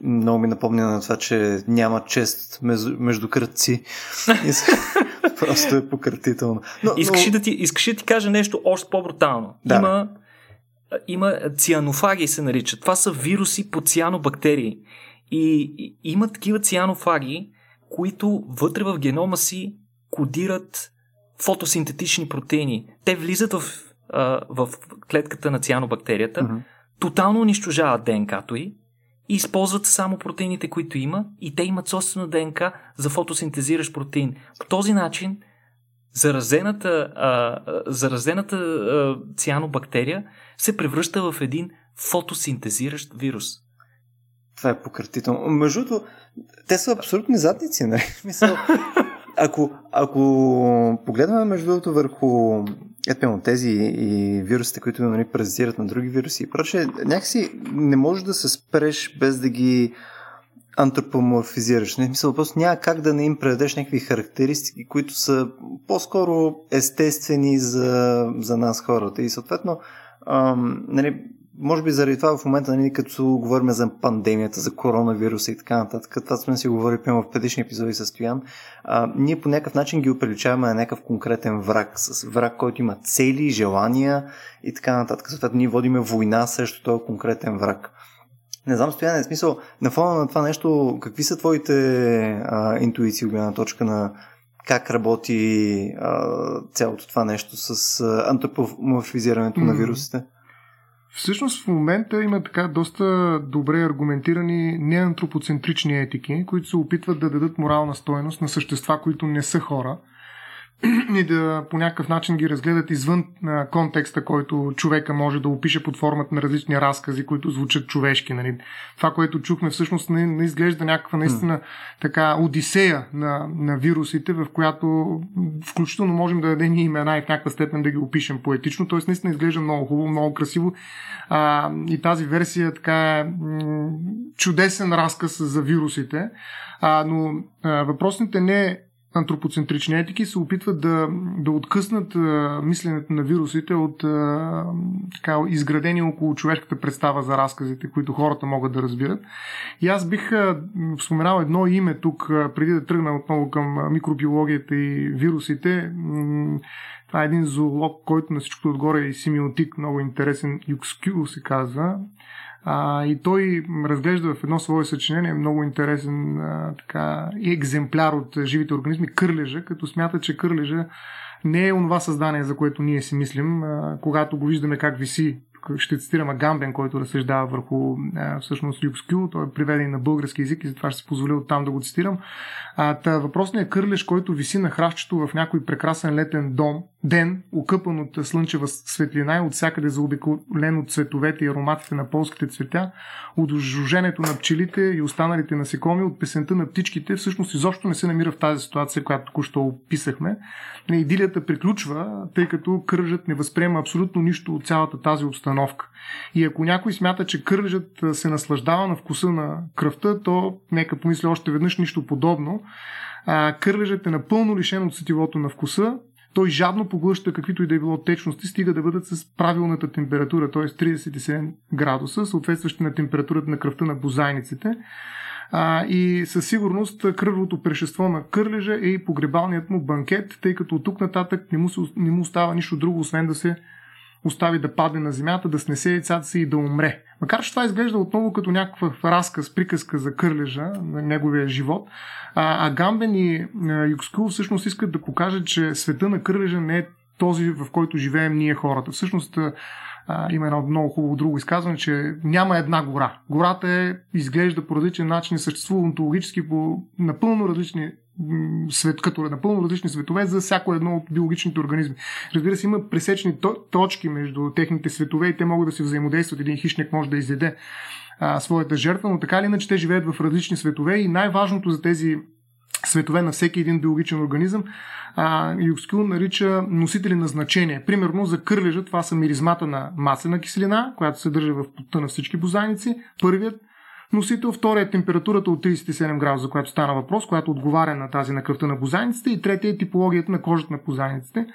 много ми напомня на това, че няма чест между, между кръци. [LAUGHS] Просто е пократително. Но, искаш, но... Да ти, искаш да ти кажа нещо още по-брутално. Да. Има, има цианофаги се наричат. Това са вируси по цианобактерии. И, и има такива цианофаги, които вътре в генома си кодират фотосинтетични протеини. Те влизат в, а, в клетката на цианобактерията, uh-huh. тотално унищожават ДНК-то й и използват само протеините, които има и те имат собствено ДНК за фотосинтезиращ протеин. По този начин заразената, а, заразената а, цианобактерия се превръща в един фотосинтезиращ вирус. Това е пократително. Между другото, те са абсолютни задници, нали? [LAUGHS] Мисъл, ако, ако погледаме между другото върху ето тези и вирусите, които нали, паразитират на други вируси и прочее, някакси не можеш да се спреш без да ги антропоморфизираш. Не смисъл, просто няма как да не им предадеш някакви характеристики, които са по-скоро естествени за, за нас хората. И съответно, ам, нали, може би заради това в момента, нали, като говорим за пандемията, за коронавируса и така нататък, това сме си говорили в предишни епизоди с Стоян, а, ние по някакъв начин ги оприличаваме на някакъв конкретен враг, с враг, който има цели, желания и така нататък. Съответно, ние водиме война срещу този конкретен враг. Не знам, Стоян, е смисъл, на фона на това нещо, какви са твоите а, интуиции от гледна точка на как работи а, цялото това нещо с антропоморфизирането mm. на вирусите? Всъщност в момента има така доста добре аргументирани неантропоцентрични етики, които се опитват да дадат морална стойност на същества, които не са хора – [CLEARS THROAT] и да по някакъв начин ги разгледат извън а, контекста, който човека може да опише под формата на различни разкази, които звучат човешки. Нали. Това, което чухме, всъщност не, не изглежда някаква наистина така одисея на, на вирусите, в която включително можем да дадем имена и в някаква степен да ги опишем поетично. Тоест, наистина изглежда много хубаво, много красиво. А, и тази версия така е м- чудесен разказ за вирусите. А, но а, въпросът е не антропоцентрични етики се опитват да, да откъснат а, мисленето на вирусите от а, така, изградени около човешката представа за разказите, които хората могат да разбират. И аз бих а, споменал едно име тук, а, преди да тръгна отново към микробиологията и вирусите. Това е един зоолог, който на всичкото отгоре е и семиотик, много интересен, Юкскю се казва. А, и той разглежда в едно свое съчинение много интересен а, така, екземпляр от живите организми, кърлежа, като смята, че кърлежа не е онова създание, за което ние си мислим, а, когато го виждаме как виси ще цитирам Агамбен, който разсъждава върху а, всъщност Люкскю. Той е приведен на български язик и затова ще си позволя оттам да го цитирам. Въпросният кърлеж, който виси на хращето в някой прекрасен летен дом, ден, окъпан от слънчева светлина и от всякъде заобиколен от цветовете и ароматите на полските цветя, от жуженето на пчелите и останалите насекоми, от песента на птичките, всъщност изобщо не се намира в тази ситуация, която току-що описахме. Идилията приключва, тъй като кръжът не възприема абсолютно нищо от цялата тази обстановка. И ако някой смята, че кърлежът се наслаждава на вкуса на кръвта, то нека помисли още веднъж нищо подобно. А, кърлежът е напълно лишен от сетивото на вкуса, той жадно поглъща каквито и да е било течности, стига да бъдат с правилната температура, т.е. 37 градуса, съответстващи на температурата на кръвта на бозайниците. А, и със сигурност кръвното прещество на кърлежа е и погребалният му банкет, тъй като от тук нататък не му, не му остава нищо друго, освен да се остави да падне на земята, да снесе яйцата си и да умре. Макар че това изглежда отново като някаква разказ, приказка за кърлежа на неговия живот, а, а Гамбен и Юкскул всъщност искат да покажат, че света на кърлежа не е този, в който живеем ние хората. Всъщност а, има едно много хубаво друго изказване, че няма една гора. Гората е, изглежда по различен начин съществува онтологически по напълно различни свет, като напълно различни светове за всяко едно от биологичните организми. Разбира се, има пресечни точки между техните светове и те могат да се взаимодействат. Един хищник може да изеде а, своята жертва, но така или иначе те живеят в различни светове и най-важното за тези светове на всеки един биологичен организъм, а, Юкскюл нарича носители на значение. Примерно за кърлежа това са миризмата на маслена киселина, която се държа в потта на всички бозайници. Първият носител, вторият е температурата от 37 градуса, за която стана въпрос, която отговаря на тази на кръвта на бозайниците и третия е типологията на кожата на бозайниците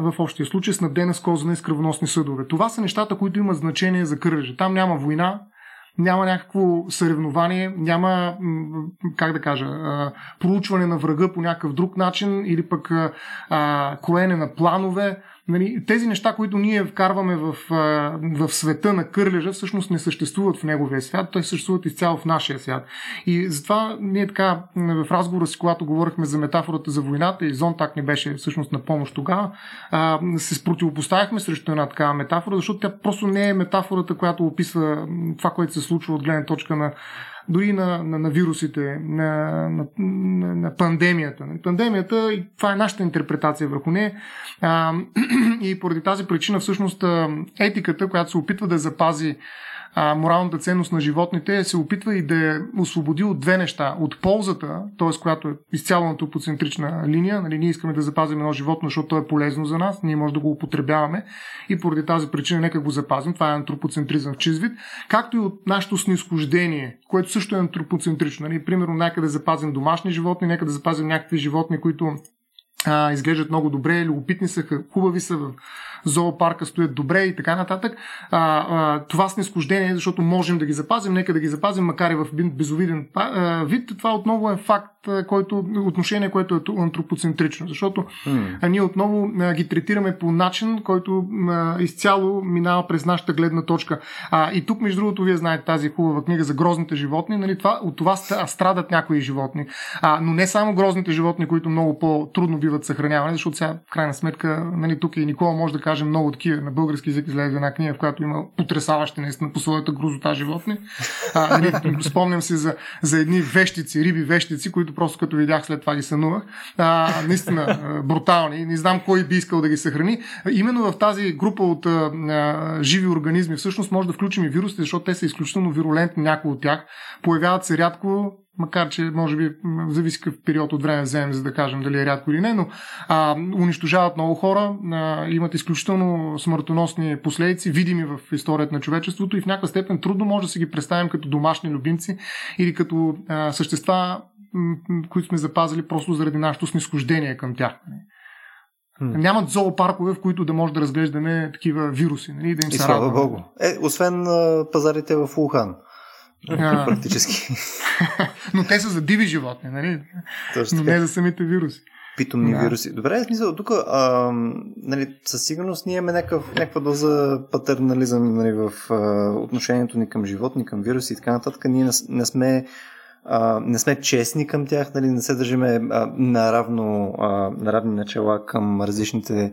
в общия случай снабдена с козане и с кръвоносни съдове. Това са нещата, които имат значение за кръжа. Там няма война, няма някакво съревнование, няма, как да кажа, проучване на врага по някакъв друг начин или пък кроене на планове. Нали, тези неща, които ние вкарваме в, в света на кърлежа, всъщност не съществуват в неговия свят, той съществуват изцяло в нашия свят. И затова ние така, в разговора си, когато говорихме за метафората за войната и Зонтак ни беше всъщност на помощ тогава, се противопоставяхме срещу една такава метафора, защото тя просто не е метафората, която описва това, което се случва от гледна точка на дори на, на, на вирусите, на, на, на, на пандемията. Пандемията, това е нашата интерпретация върху нея. [CLEARS THROAT] И поради тази причина, всъщност, етиката, която се опитва да запази а, моралната ценност на животните, се опитва и да я освободи от две неща. От ползата, т.е. която е изцяло антропоцентрична линия, нали, ние искаме да запазим едно животно, защото то е полезно за нас, ние може да го употребяваме и поради тази причина нека го запазим. Това е антропоцентризъм в чист вид, както и от нашето снисхождение, което също е антропоцентрично. Нали. Примерно, нека да запазим домашни животни, нека да запазим някакви животни, които а, изглеждат много добре, любопитни са, хубави са, в зоопарка стоят добре и така нататък. А, а, това снисхождение, защото можем да ги запазим, нека да ги запазим, макар и в безовиден вид, това отново е факт, който, отношение, което е антропоцентрично, защото mm. а, ние отново а, ги третираме по начин, който а, изцяло минава през нашата гледна точка. А, и тук, между другото, вие знаете тази хубава книга за грозните животни, нали, това, от това страдат някои животни. А, но не само грозните животни, които много по-трудно биват съхранявани, защото сега, в крайна сметка, нали, тук и Никола може да каже много такива. На български язик излезе една книга, в която има потрясаващи наистина по своята грозота животни. А, нали, [LAUGHS] спомням се за, за едни вещици, риби вещици, които просто като видях след това ги сънувах. А, наистина брутални. Не знам кой би искал да ги съхрани. Именно в тази група от а, а, живи организми всъщност може да включим и вирусите, защото те са изключително вирулентни, някои от тях. Появяват се рядко, макар че може би зависи какъв период от време вземем, за да кажем дали е рядко или не, но а, унищожават много хора, а, имат изключително смъртоносни последици, видими в историята на човечеството и в някаква степен трудно може да си ги представим като домашни любимци или като а, същества, които сме запазили просто заради нашето снисхождение към тях. Hmm. Нямат зоопаркове, в които да може да разглеждаме такива вируси. Нали, да им и слава Богу. Е, освен а, пазарите в Ухан. [LAUGHS] Практически. [LAUGHS] Но те са за диви животни, нали? Точно Но не за самите вируси. Питомни да. вируси. Добре, смисъл, тук а, нали, със сигурност ние имаме някакъв, някаква доза патернализъм нали, в а, отношението ни към животни, към вируси и така нататък. Ние не, не сме а, не сме честни към тях, нали, не се държиме а, наравно, а, на равни начала към различните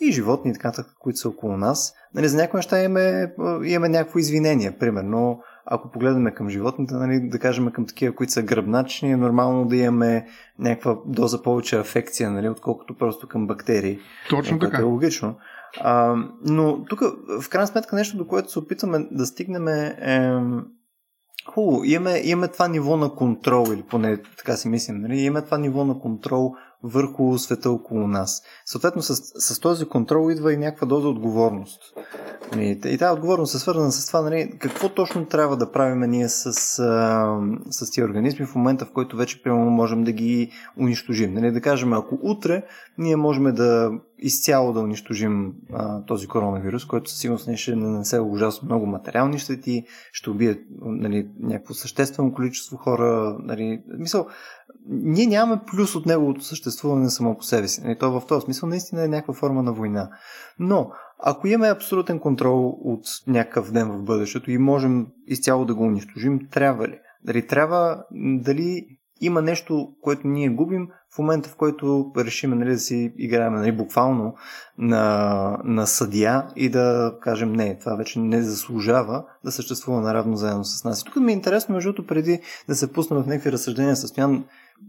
и животни и така които са около нас. Нали, за някои неща имаме, имаме някакво извинение. Примерно, ако погледнем към животните, нали, да кажем към такива, които са гръбначни, е нормално да имаме някаква доза повече афекция, нали, отколкото просто към бактерии. Точно така. Е логично. А, но тук, в крайна сметка, нещо, до което се опитваме да стигнем е, Хубаво, имаме, имаме това ниво на контрол, или поне така си мислим, нали? имаме това ниво на контрол върху света около нас. Съответно, с, с този контрол идва и някаква доза отговорност. Нали, и тази отговорност е свързана с това, нали, какво точно трябва да правим ние с, с тези организми в момента, в който вече примерно можем да ги унищожим. Нали, да кажем, ако утре ние можем да изцяло да унищожим а, този коронавирус, който със сигурност не ще нанесе ужасно много материални щети, ще убие нали, някакво съществено количество хора. Нали, мисъл, ние нямаме плюс от неговото съществуване само по себе си. Нали, то в този смисъл наистина е някаква форма на война. Но, ако имаме абсолютен контрол от някакъв ден в бъдещето и можем изцяло да го унищожим, трябва ли? Дали трябва, дали има нещо, което ние губим в момента, в който решим нали, да си играем нали, буквално на, на съдия и да кажем не, това вече не заслужава да съществува наравно заедно с нас. И тук ми е интересно, между другото, преди да се пуснем в някакви разсъждения с Стоян,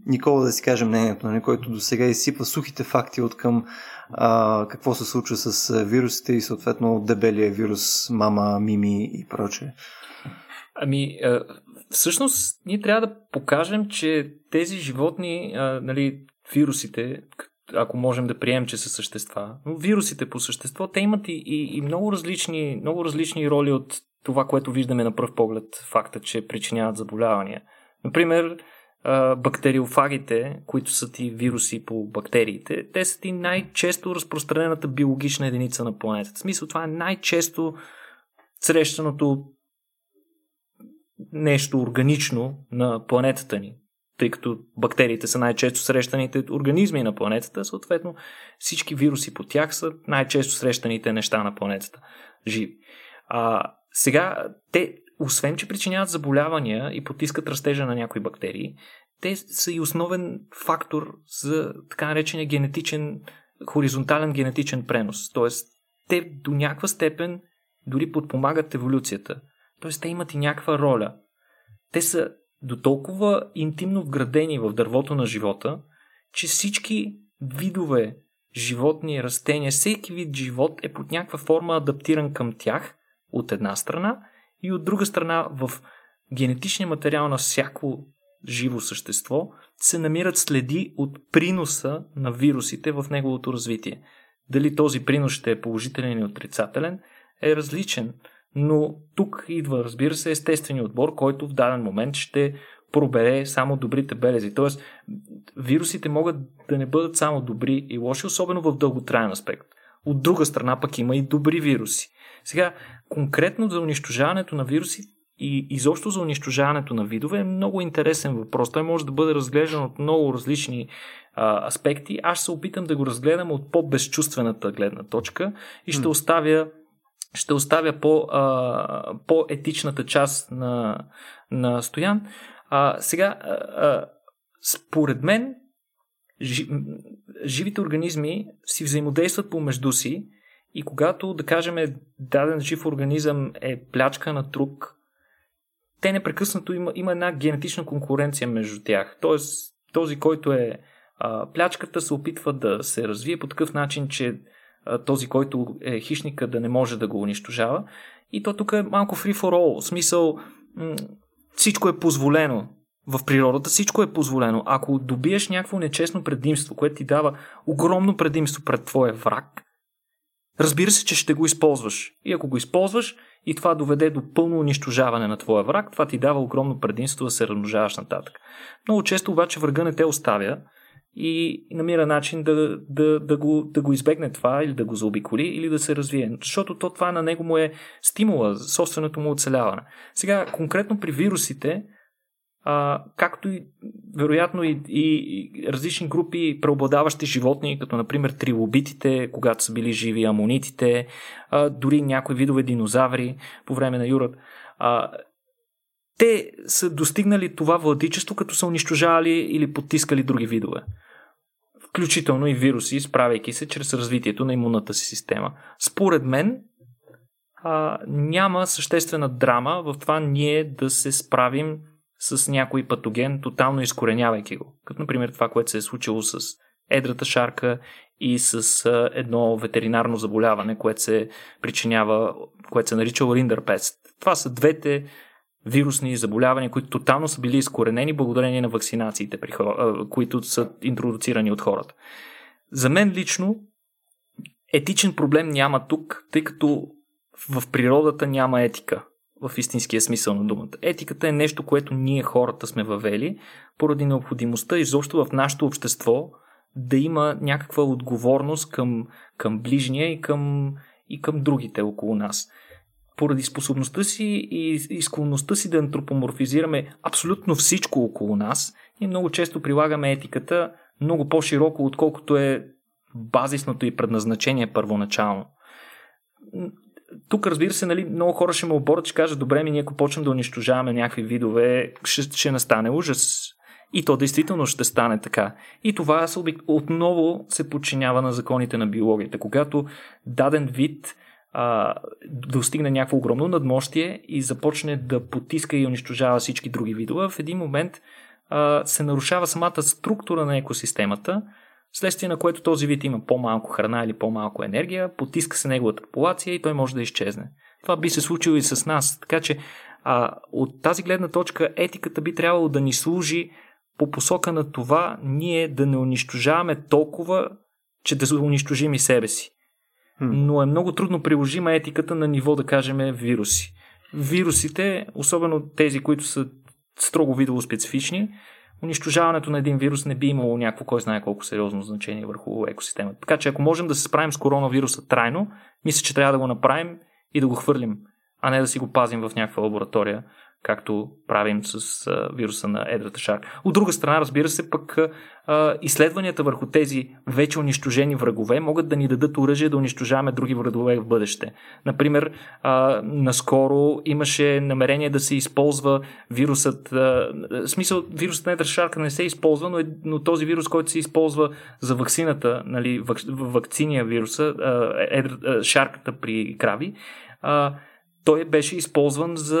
Никола да си каже мнението, нали, който до сега изсипва сухите факти от към а, какво се случва с вирусите и съответно дебелия вирус, мама, мими и прочее. Ами, всъщност, ние трябва да покажем, че тези животни, нали, вирусите, ако можем да приемем, че са същества, но вирусите по същество, те имат и, и, и много, различни, много различни роли от това, което виждаме на пръв поглед, факта, че причиняват заболявания. Например, бактериофагите, които са ти вируси по бактериите, те са ти най-често разпространената биологична единица на планетата. В смисъл, това е най-често срещаното нещо органично на планетата ни. Тъй като бактериите са най-често срещаните организми на планетата, съответно всички вируси по тях са най-често срещаните неща на планетата. Живи. А, сега, те, освен че причиняват заболявания и потискат растежа на някои бактерии, те са и основен фактор за така наречения генетичен, хоризонтален генетичен пренос. Тоест, те до някаква степен дори подпомагат еволюцията. Тоест, те имат и някаква роля. Те са до толкова интимно вградени в дървото на живота, че всички видове животни, растения, всеки вид живот е под някаква форма адаптиран към тях от една страна и от друга страна в генетичния материал на всяко живо същество се намират следи от приноса на вирусите в неговото развитие. Дали този принос ще е положителен или отрицателен е различен, но тук идва, разбира се, естествения отбор, който в даден момент ще пробере само добрите белези. Тоест, вирусите могат да не бъдат само добри и лоши, особено в дълготраен аспект. От друга страна пък има и добри вируси. Сега, конкретно за унищожаването на вируси и изобщо за унищожаването на видове е много интересен въпрос. Той може да бъде разглеждан от много различни а, аспекти. Аз се опитам да го разгледам от по-безчувствената гледна точка и ще оставя ще оставя по, а, по-етичната част на, на Стоян. А, сега, а, а, според мен, живите организми си взаимодействат помежду си и когато, да кажем, даден жив организъм е плячка на друг, те непрекъснато има, има една генетична конкуренция между тях. Тоест, този, който е а, плячката, се опитва да се развие по такъв начин, че този, който е хищника, да не може да го унищожава. И то тук е малко free for all. В смисъл, всичко е позволено. В природата всичко е позволено. Ако добиеш някакво нечестно предимство, което ти дава огромно предимство пред твоя враг, разбира се, че ще го използваш. И ако го използваш и това доведе до пълно унищожаване на твоя враг, това ти дава огромно предимство да се размножаваш нататък. Много често обаче врага не те оставя и намира начин да, да, да, го, да го избегне това или да го заобиколи или да се развие. Защото то това на него му е стимула за собственото му оцеляване. Сега, конкретно при вирусите, а, както и вероятно и, и, и различни групи преобладаващи животни, като например трилобитите, когато са били живи, амонитите, а, дори някои видове динозаври по време на Юрат. А, те са достигнали това владичество, като са унищожавали или потискали други видове. Включително и вируси, справяйки се чрез развитието на имунната си система. Според мен, а, няма съществена драма в това ние да се справим с някой патоген, тотално изкоренявайки го. Като например това, което се е случило с едрата шарка и с а, едно ветеринарно заболяване, което се причинява, което се нарича Риндърпест. Това са двете вирусни заболявания, които тотално са били изкоренени благодарение на вакцинациите, които са интродуцирани от хората. За мен лично етичен проблем няма тук, тъй като в природата няма етика в истинския смисъл на думата. Етиката е нещо, което ние хората сме въвели поради необходимостта изобщо в нашето общество да има някаква отговорност към, към ближния и към, и към другите около нас. Поради способността си и, и склонността си да антропоморфизираме абсолютно всичко около нас, ние много често прилагаме етиката много по-широко, отколкото е базисното и предназначение първоначално тук, разбира се, нали, много хора ще ме оборят, ще кажат, добре, ми ние ако почнем да унищожаваме някакви видове, ще, ще настане ужас. И то действително ще стане така. И това отново се подчинява на законите на биологията. Когато даден вид а, достигне някакво огромно надмощие и започне да потиска и унищожава всички други видове, в един момент а, се нарушава самата структура на екосистемата, следствие на което този вид има по-малко храна или по-малко енергия, потиска се неговата популация и той може да изчезне. Това би се случило и с нас. Така че а, от тази гледна точка етиката би трябвало да ни служи по посока на това ние да не унищожаваме толкова, че да унищожим и себе си. Но е много трудно приложима етиката на ниво, да кажем, вируси. Вирусите, особено тези, които са строго видово специфични, унищожаването на един вирус не би имало някакво, кой знае колко сериозно значение върху екосистемата. Така че ако можем да се справим с коронавируса трайно, мисля, че трябва да го направим и да го хвърлим, а не да си го пазим в някаква лаборатория както правим с а, вируса на едрата шарка. От друга страна, разбира се, пък а, изследванията върху тези вече унищожени врагове могат да ни дадат оръжие да унищожаваме други врагове в бъдеще. Например, а, наскоро имаше намерение да се използва вирусът, а, смисъл вирусът на едрата шарка не се използва, но, е, но този вирус, който се използва за вакцината, нали, вак, вакциния вируса, а, едр, а, шарката при крави, а, той беше използван за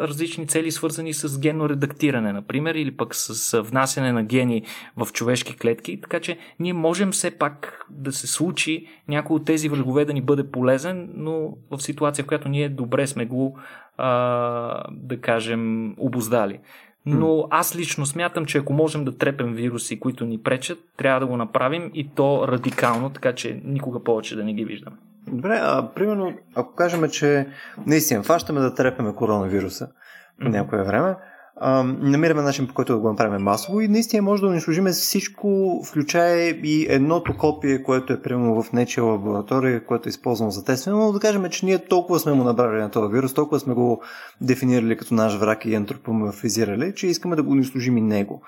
различни цели, свързани с генно редактиране, например, или пък с внасяне на гени в човешки клетки. Така че ние можем все пак да се случи някой от тези врагове да ни бъде полезен, но в ситуация, в която ние добре сме го, а, да кажем, обоздали. Но аз лично смятам, че ако можем да трепем вируси, които ни пречат, трябва да го направим и то радикално, така че никога повече да не ги виждаме. Добре, а примерно, ако кажем, че наистина фащаме да трепеме коронавируса mm-hmm. някое време, а, намираме начин по който да го направим масово и наистина може да унищожим всичко, включая и едното копие, което е примерно в нечия лаборатория, което е използвано за тестване, но да кажем, че ние толкова сме му набрали на този вирус, толкова сме го дефинирали като наш враг и антропоморфизирали, че искаме да го унищожим и него.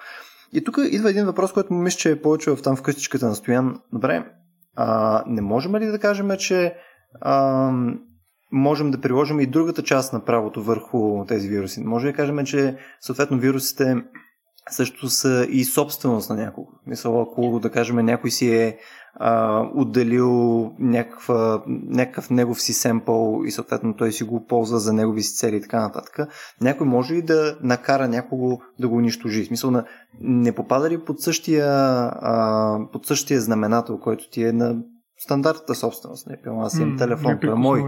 И тук идва един въпрос, който мисля, че е повече в там в къщичката на Стоян. Добре, а, не можем ли да кажем, че а, можем да приложим и другата част на правото върху тези вируси? Може да кажем, че съответно вирусите също са и собственост на някого. Мисля, ако да кажем някой си е а, отделил някаква, някакъв негов си семпъл и съответно той си го ползва за негови си цели и така нататък, някой може ли да накара някого да го унищожи? В смисъл на не попада ли под същия, а, под същия знаменател, който ти е на стандартната собственост? Не, аз имам телефон, той е мой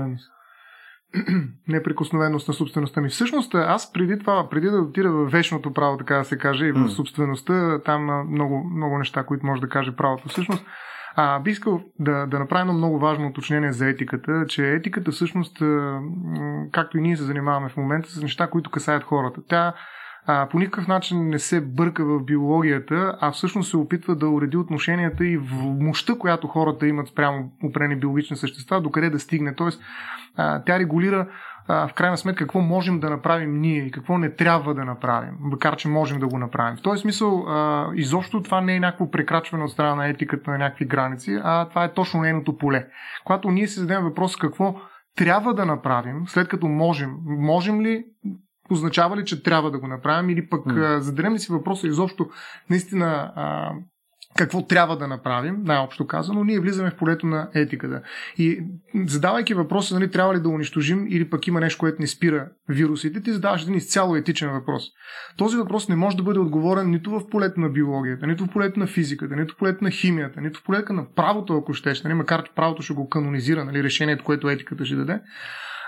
неприкосновеност [CLEARS THROAT] на собствеността ми. Всъщност, аз преди това, преди да отида в вечното право, така да се каже, и в собствеността, там много, много неща, които може да каже правото. Всъщност, а, би искал да, да направя едно много важно уточнение за етиката, че етиката всъщност, както и ние се занимаваме в момента, с неща, които касаят хората. Тя а, по никакъв начин не се бърка в биологията, а всъщност се опитва да уреди отношенията и в мощта, която хората имат спрямо опрени биологични същества, докъде да стигне. Тоест, а, тя регулира а, в крайна сметка какво можем да направим ние и какво не трябва да направим, макар че можем да го направим. В този смисъл, а, изобщо това не е някакво прекрачване от страна на етиката на някакви граници, а това е точно нейното поле. Когато ние си зададем въпрос какво трябва да направим, след като можем, можем ли означава ли, че трябва да го направим или пък mm. зададем ли си въпроса изобщо наистина а, какво трябва да направим, най-общо казано, ние влизаме в полето на етиката. И задавайки въпроса, нали, трябва ли да унищожим или пък има нещо, което не спира вирусите, ти задаваш един изцяло етичен въпрос. Този въпрос не може да бъде отговорен нито в полето на биологията, нито в полето на физиката, нито в полето на химията, нито в полето на правото, ако щеш, нали, макар че правото ще го канонизира, нали, решението, което етиката ще даде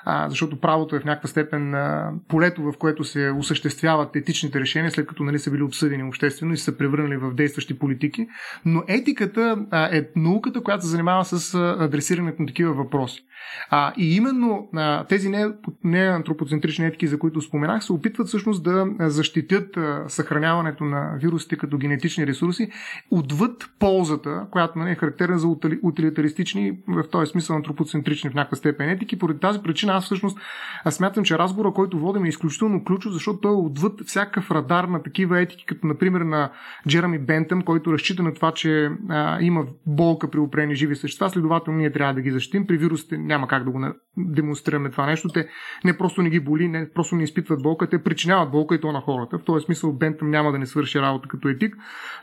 а, защото правото е в някаква степен а, полето, в което се осъществяват етичните решения, след като нали, са били обсъдени обществено и са превърнали в действащи политики. Но етиката а, е науката, която се занимава с адресирането на такива въпроси. А, и именно а, тези не, не антропоцентрични етики, за които споменах, се опитват всъщност да защитят а, съхраняването на вирусите като генетични ресурси отвъд ползата, която нали, е характерна за утилитаристични, в този смисъл антропоцентрични в някаква степен етики. Поради тази причина аз всъщност аз смятам, че разговора, който водим е изключително ключов, защото той е отвъд всякакъв радар на такива етики, като например на Джерами Бентъм, който разчита на това, че а, има болка при опрени живи същества, следователно ние трябва да ги защитим. При вирусите няма как да го демонстрираме това нещо. Те не просто не ги боли, не просто не изпитват болка, те причиняват болка и то на хората. В този смисъл Бентъм няма да не свърши работа като етик.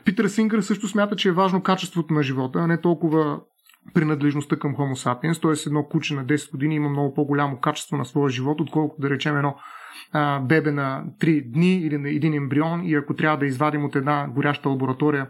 Питър Сингър също смята, че е важно качеството на живота, а не толкова принадлежността към Homo sapiens, т.е. едно куче на 10 години има много по-голямо качество на своя живот, отколкото да речем едно а, бебе на 3 дни или на един ембрион и ако трябва да извадим от една горяща лаборатория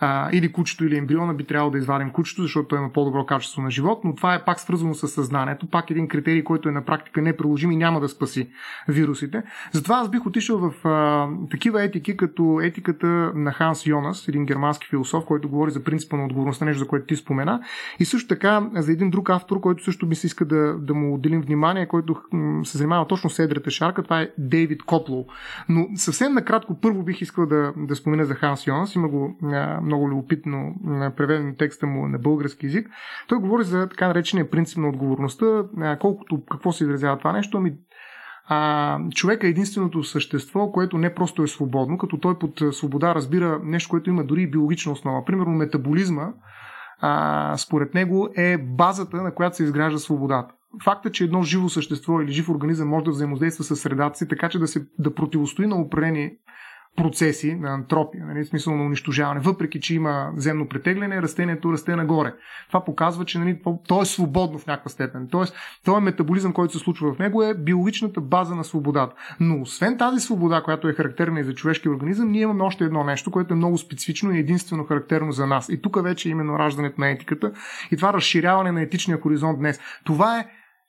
а, или кучето, или ембриона, би трябвало да извадим кучето, защото той има по-добро качество на живот, но това е пак свързано с съзнанието, пак един критерий, който е на практика неприложим и няма да спаси вирусите. Затова аз бих отишъл в а, такива етики, като етиката на Ханс Йонас, един германски философ, който говори за принципа на отговорността, нещо за което ти спомена, и също така за един друг автор, който също ми се иска да, да му отделим внимание, който се занимава точно с едрата шарка, това е Дейвид Коплоу. Но съвсем накратко първо бих искал да, да спомена за Ханс Йонас, има го много любопитно преведен текста му на български язик. Той говори за така наречения принцип на отговорността. Колкото какво се изразява това нещо, ами а, човек е единственото същество, което не просто е свободно, като той под свобода разбира нещо, което има дори и биологична основа. Примерно метаболизма, а, според него, е базата, на която се изгражда свободата. Факта, че едно живо същество или жив организъм може да взаимодейства с средата си, така че да, се, да противостои на определени процеси на антропия, нали, в смисъл на унищожаване. Въпреки, че има земно претегляне, растението расте нагоре. Това показва, че нали, то е свободно в някаква степен. Тоест, този метаболизъм, който се случва в него, е биологичната база на свободата. Но освен тази свобода, която е характерна и за човешкия организъм, ние имаме още едно нещо, което е много специфично и единствено характерно за нас. И тук вече е именно раждането на етиката и това разширяване на етичния хоризонт днес. Това е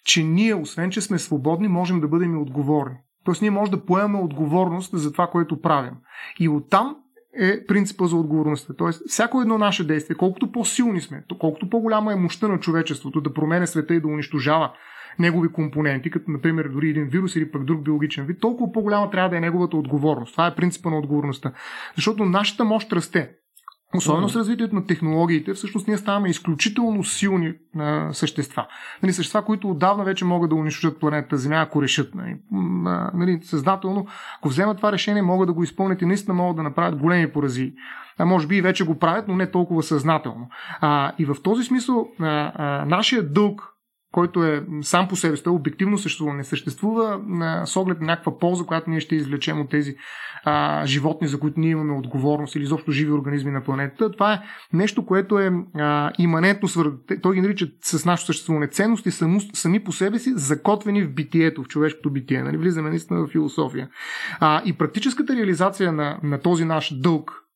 че ние, освен че сме свободни, можем да бъдем и отговорни. Тоест ние можем да поемаме отговорност за това, което правим. И оттам е принципа за отговорността. Тоест, всяко едно наше действие, колкото по-силни сме, колкото по-голяма е мощта на човечеството да променя света и да унищожава негови компоненти, като например дори един вирус или пък друг биологичен вид, толкова по-голяма трябва да е неговата отговорност. Това е принципа на отговорността. Защото нашата мощ расте. Особено с развитието на технологиите, всъщност ние ставаме изключително силни а, същества. Нали, същества, които отдавна вече могат да унищожат планетата Земя, ако решат. Нали, нали, съзнателно, ако вземат това решение, могат да го изпълнят и наистина могат да направят големи порази. А може би и вече го правят, но не толкова съзнателно. А, и в този смисъл, а, а, нашия дълг който е сам по себе си, обективно съществува, не съществува а, с оглед на някаква полза, която ние ще извлечем от тези а, животни, за които ние имаме отговорност или изобщо живи организми на планетата. Това е нещо, което е а, иманентно свързано. Той ги нарича с нашето съществуване ценности само, сами по себе си, закотвени в битието, в човешкото битие. Нали? Влизаме наистина в философия. А, и практическата реализация на, на този наш дълг,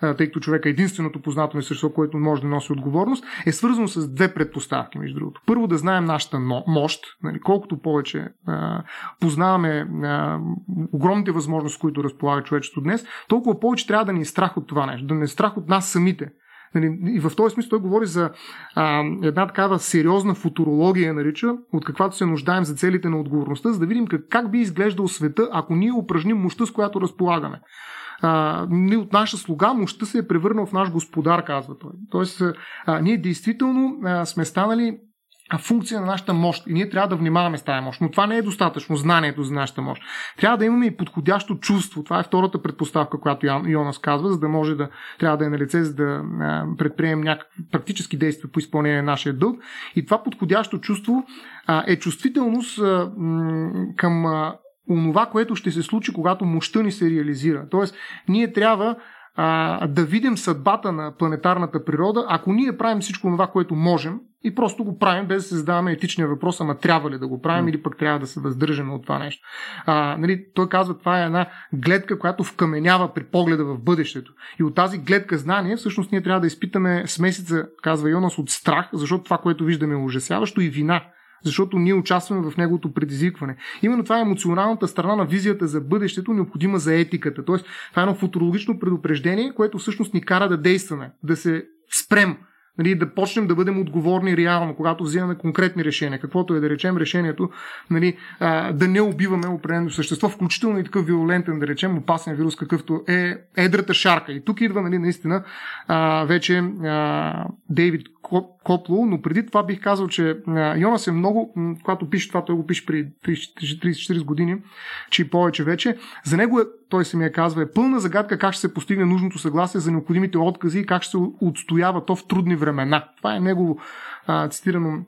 тъй като човек е единственото познато ни същество, което може да носи отговорност, е свързано с две предпоставки, между другото. Първо да знаем нашата мощ, нали, колкото повече а, познаваме а, огромните възможности, които разполага човечеството днес, толкова повече трябва да ни е страх от това нещо, да не е страх от нас самите. Нали, и в този смисъл той говори за а, една такава сериозна футурология, нарича, от каквато се нуждаем за целите на отговорността, за да видим как, как би изглеждал света, ако ние упражним мощта, с която разполагаме а, ние от наша слуга мощта се е превърнал в наш господар, казва той. Тоест, а, ние действително а, сме станали функция на нашата мощ. И ние трябва да внимаваме с тази мощ. Но това не е достатъчно, знанието за нашата мощ. Трябва да имаме и подходящо чувство. Това е втората предпоставка, която Йонас казва, за да може да трябва да е на лице, за да предприемем някакви практически действия по изпълнение на нашия дълг. И това подходящо чувство а, е чувствителност а, м- към а, онова, което ще се случи, когато мощта ни се реализира. Тоест, ние трябва а, да видим съдбата на планетарната природа, ако ние правим всичко това, което можем и просто го правим без да се задаваме етичния въпрос, ама трябва ли да го правим или пък трябва да се въздържаме от това нещо. А, нали, той казва, това е една гледка, която вкаменява при погледа в бъдещето. И от тази гледка знание, всъщност ние трябва да изпитаме смесица, казва Йонас, от страх, защото това, което виждаме е ужасяващо и вина защото ние участваме в неговото предизвикване. Именно това е емоционалната страна на визията за бъдещето, необходима за етиката. Тоест, това е едно футурологично предупреждение, което всъщност ни кара да действаме, да се спрем, нали, да почнем да бъдем отговорни реално, когато взимаме конкретни решения, каквото е да речем решението нали, да не убиваме определено същество, включително и такъв виолентен, да речем, опасен вирус, какъвто е едрата шарка. И тук идва нали, наистина вече Дейвид Копло, но преди това бих казал, че Йонас е много, когато пише това, той го пише при 30-40 години, че и повече вече, за него е, той се ми я казва, е пълна загадка как ще се постигне нужното съгласие за необходимите откази и как ще се отстоява то в трудни времена. Това е негово а, цитирано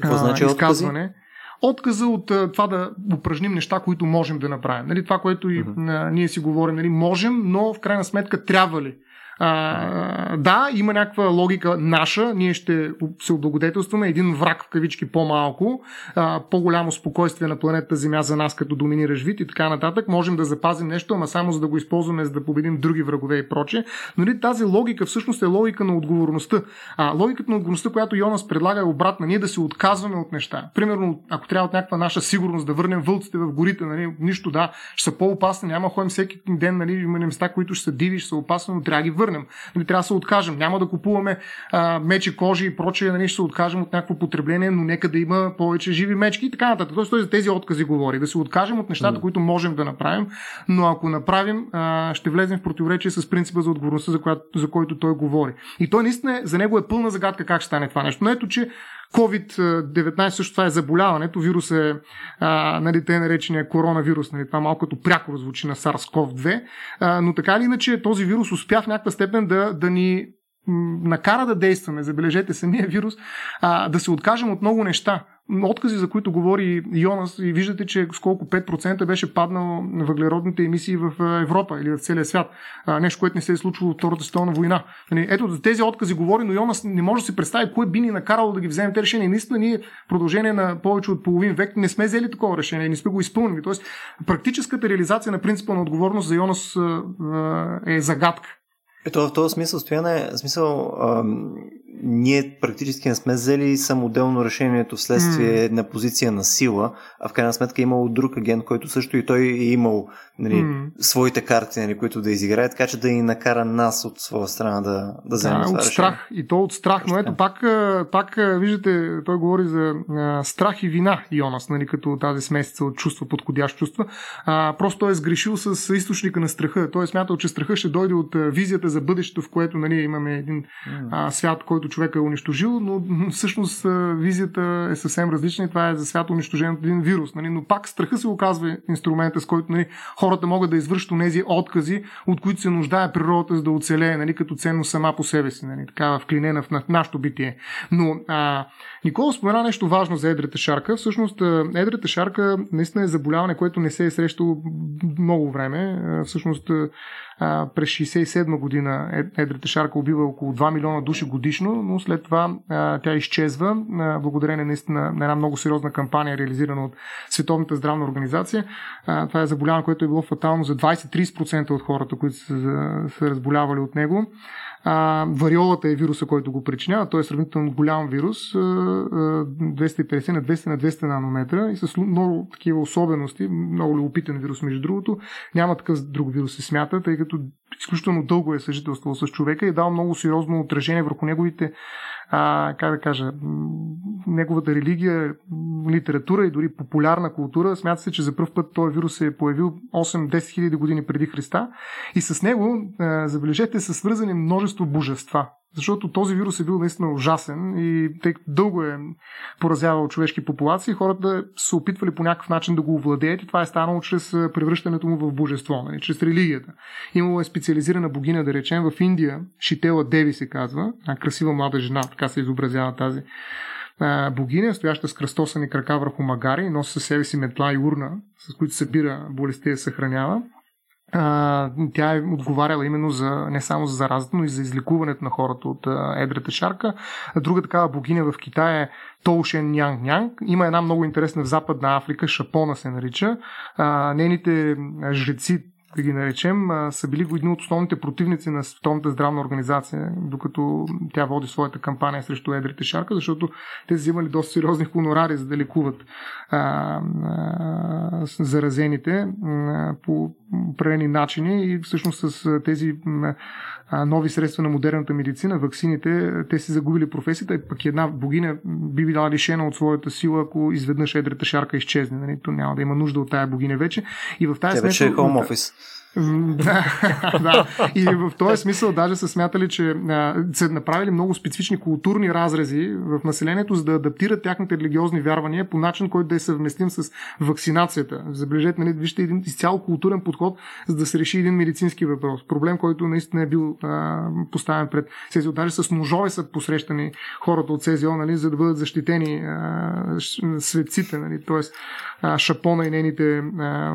Какво значи изказване. Откази? отказа от а, това да упражним неща, които можем да направим. Нали, това, което и, uh-huh. а, ние си говорим, нали, можем, но в крайна сметка трябва ли? А, да, има някаква логика наша, ние ще се облагодетелстваме, един враг в кавички по-малко, а, по-голямо спокойствие на планета Земя за нас като доминиращ вид и така нататък. Можем да запазим нещо, ама само за да го използваме, за да победим други врагове и проче. Нали, тази логика всъщност е логика на отговорността. А логиката на отговорността, която Йонас предлага е обратна. Ние да се отказваме от неща. Примерно, ако трябва от някаква наша сигурност да върнем вълците в горите, нали, нищо да, ще са по-опасни, няма ходим всеки ден, нали, има места, които ще са диви, ще са опасни, но трябва да ги върнем. Нали, трябва да се откажем. Няма да купуваме а, мечи, кожи и прочее, нали, ще се откажем от някакво потребление, но нека да има повече живи мечки и така нататък. Тоест, той за тези откази говори. Да се откажем от нещата, mm. които можем да направим, но ако направим, а, ще влезем в противоречие с принципа за отговорността, за, която, за който той говори. И той наистина за него е пълна загадка как ще стане това нещо. Но ето, че COVID-19 също това е заболяването. Вирус е, а, нали, те наречения коронавирус. Нали, това малко като пряко звучи на SARS-CoV-2. А, но така или иначе този вирус успя в някаква степен да, да ни накара да действаме, забележете самия вирус, а, да се откажем от много неща откази, за които говори Йонас, и виждате, че с колко 5% беше паднал въглеродните емисии в Европа или в целия свят. нещо, което не се е случило от Втората световна война. Нали, ето за тези откази говори, но Йонас не може да си представи кое би ни накарало да ги вземем те решения. Наистина ние в продължение на повече от половин век не сме взели такова решение, не сме го изпълнили. Тоест, практическата реализация на принципа на отговорност за Йонас е загадка. Ето в този смисъл, стояне, смисъл, ам, ние практически не сме взели самоделно решението вследствие mm. на позиция на сила, а в крайна сметка е имало друг агент, който също и той е имал нали, mm. своите карти, нали, които да изиграе, така че да ни накара нас от своя страна да, да вземем да, това от страх. И то от страх, но ето пак, пак виждате, той говори за а, страх и вина, Йонас, нали, като тази смесица от чувства, подходящ чувства. А, просто той е сгрешил с източника на страха. Той е смятал, че страха ще дойде от визията за бъдещето, в което нали, имаме един а, свят, който човек е унищожил, но [LAUGHS] всъщност визията е съвсем различна и това е за свят унищожен един вирус. Нали? Но пак страха се оказва инструмента, с който нали, хората могат да извършат тези откази, от които се нуждае природата, за да оцелее нали, като ценно сама по себе си, нали, така вклинена в нашето битие. Но а, Никола спомена нещо важно за едрата шарка. Всъщност, едрата шарка наистина е заболяване, което не се е срещало много време. Всъщност, през 67 година едрата шарка убива около 2 милиона души годишно, но след това тя изчезва благодарение наистина на една много сериозна кампания, реализирана от Световната здравна организация. Това е заболяване, което е било фатално за 20-30% от хората, които са, са разболявали от него. А, вариолата е вируса, който го причинява. Той е сравнително голям вирус, 250 на 200 на 200 нанометра и с много такива особености, много любопитен вирус, между другото. Няма такъв друг вирус се смята, тъй като изключително дълго е съжителствал с човека и е дал много сериозно отражение върху неговите а, как да кажа, неговата религия, литература и дори популярна култура. Смята се, че за първ път този вирус се е появил 8-10 хиляди години преди Христа и с него, забележете, са свързани множество божества. Защото този вирус е бил наистина ужасен и тъй като дълго е поразявал човешки популации, хората са опитвали по някакъв начин да го овладеят и това е станало чрез превръщането му в божество, нали, чрез религията. Имало е специализирана богиня, да речем, в Индия, Шитела Деви се казва, една красива млада жена, така се изобразява тази богиня, стояща с кръстосани крака върху магари, носи със себе си метла и урна, с които събира болестта и съхранява тя е отговаряла именно за не само за заразата, но и за излекуването на хората от едрата шарка. Друга такава богиня в Китай е Толшен Нянг Нянг. Има една много интересна в Западна Африка, Шапона се нарича. А, нейните жреци да ги наречем, са били едни от основните противници на Световната здравна организация, докато тя води своята кампания срещу едрите шарка, защото те взимали доста сериозни хонорари, за да лекуват а, а, заразените а, по определени начини и всъщност с тези а, нови средства на модерната медицина, ваксините, те си загубили професията, пък една богиня би била лишена от своята сила, ако изведнъж едрата шарка изчезне. Нали? То няма да има нужда от тая богиня вече. И в тази Тя е home office. [LAUGHS] Да. И в този смисъл даже са смятали, че а, са направили много специфични културни разрези в населението, за да адаптират тяхните религиозни вярвания по начин, който да е съвместим с вакцинацията. Забележете, нали, вижте един изцяло културен подход, за да се реши един медицински въпрос. Проблем, който наистина е бил а, поставен пред СЕЗИО. Даже с ножове са посрещани хората от СЕЗИО, нали, за да бъдат защитени а, светците, нали, т.е. Шапона и нейните а,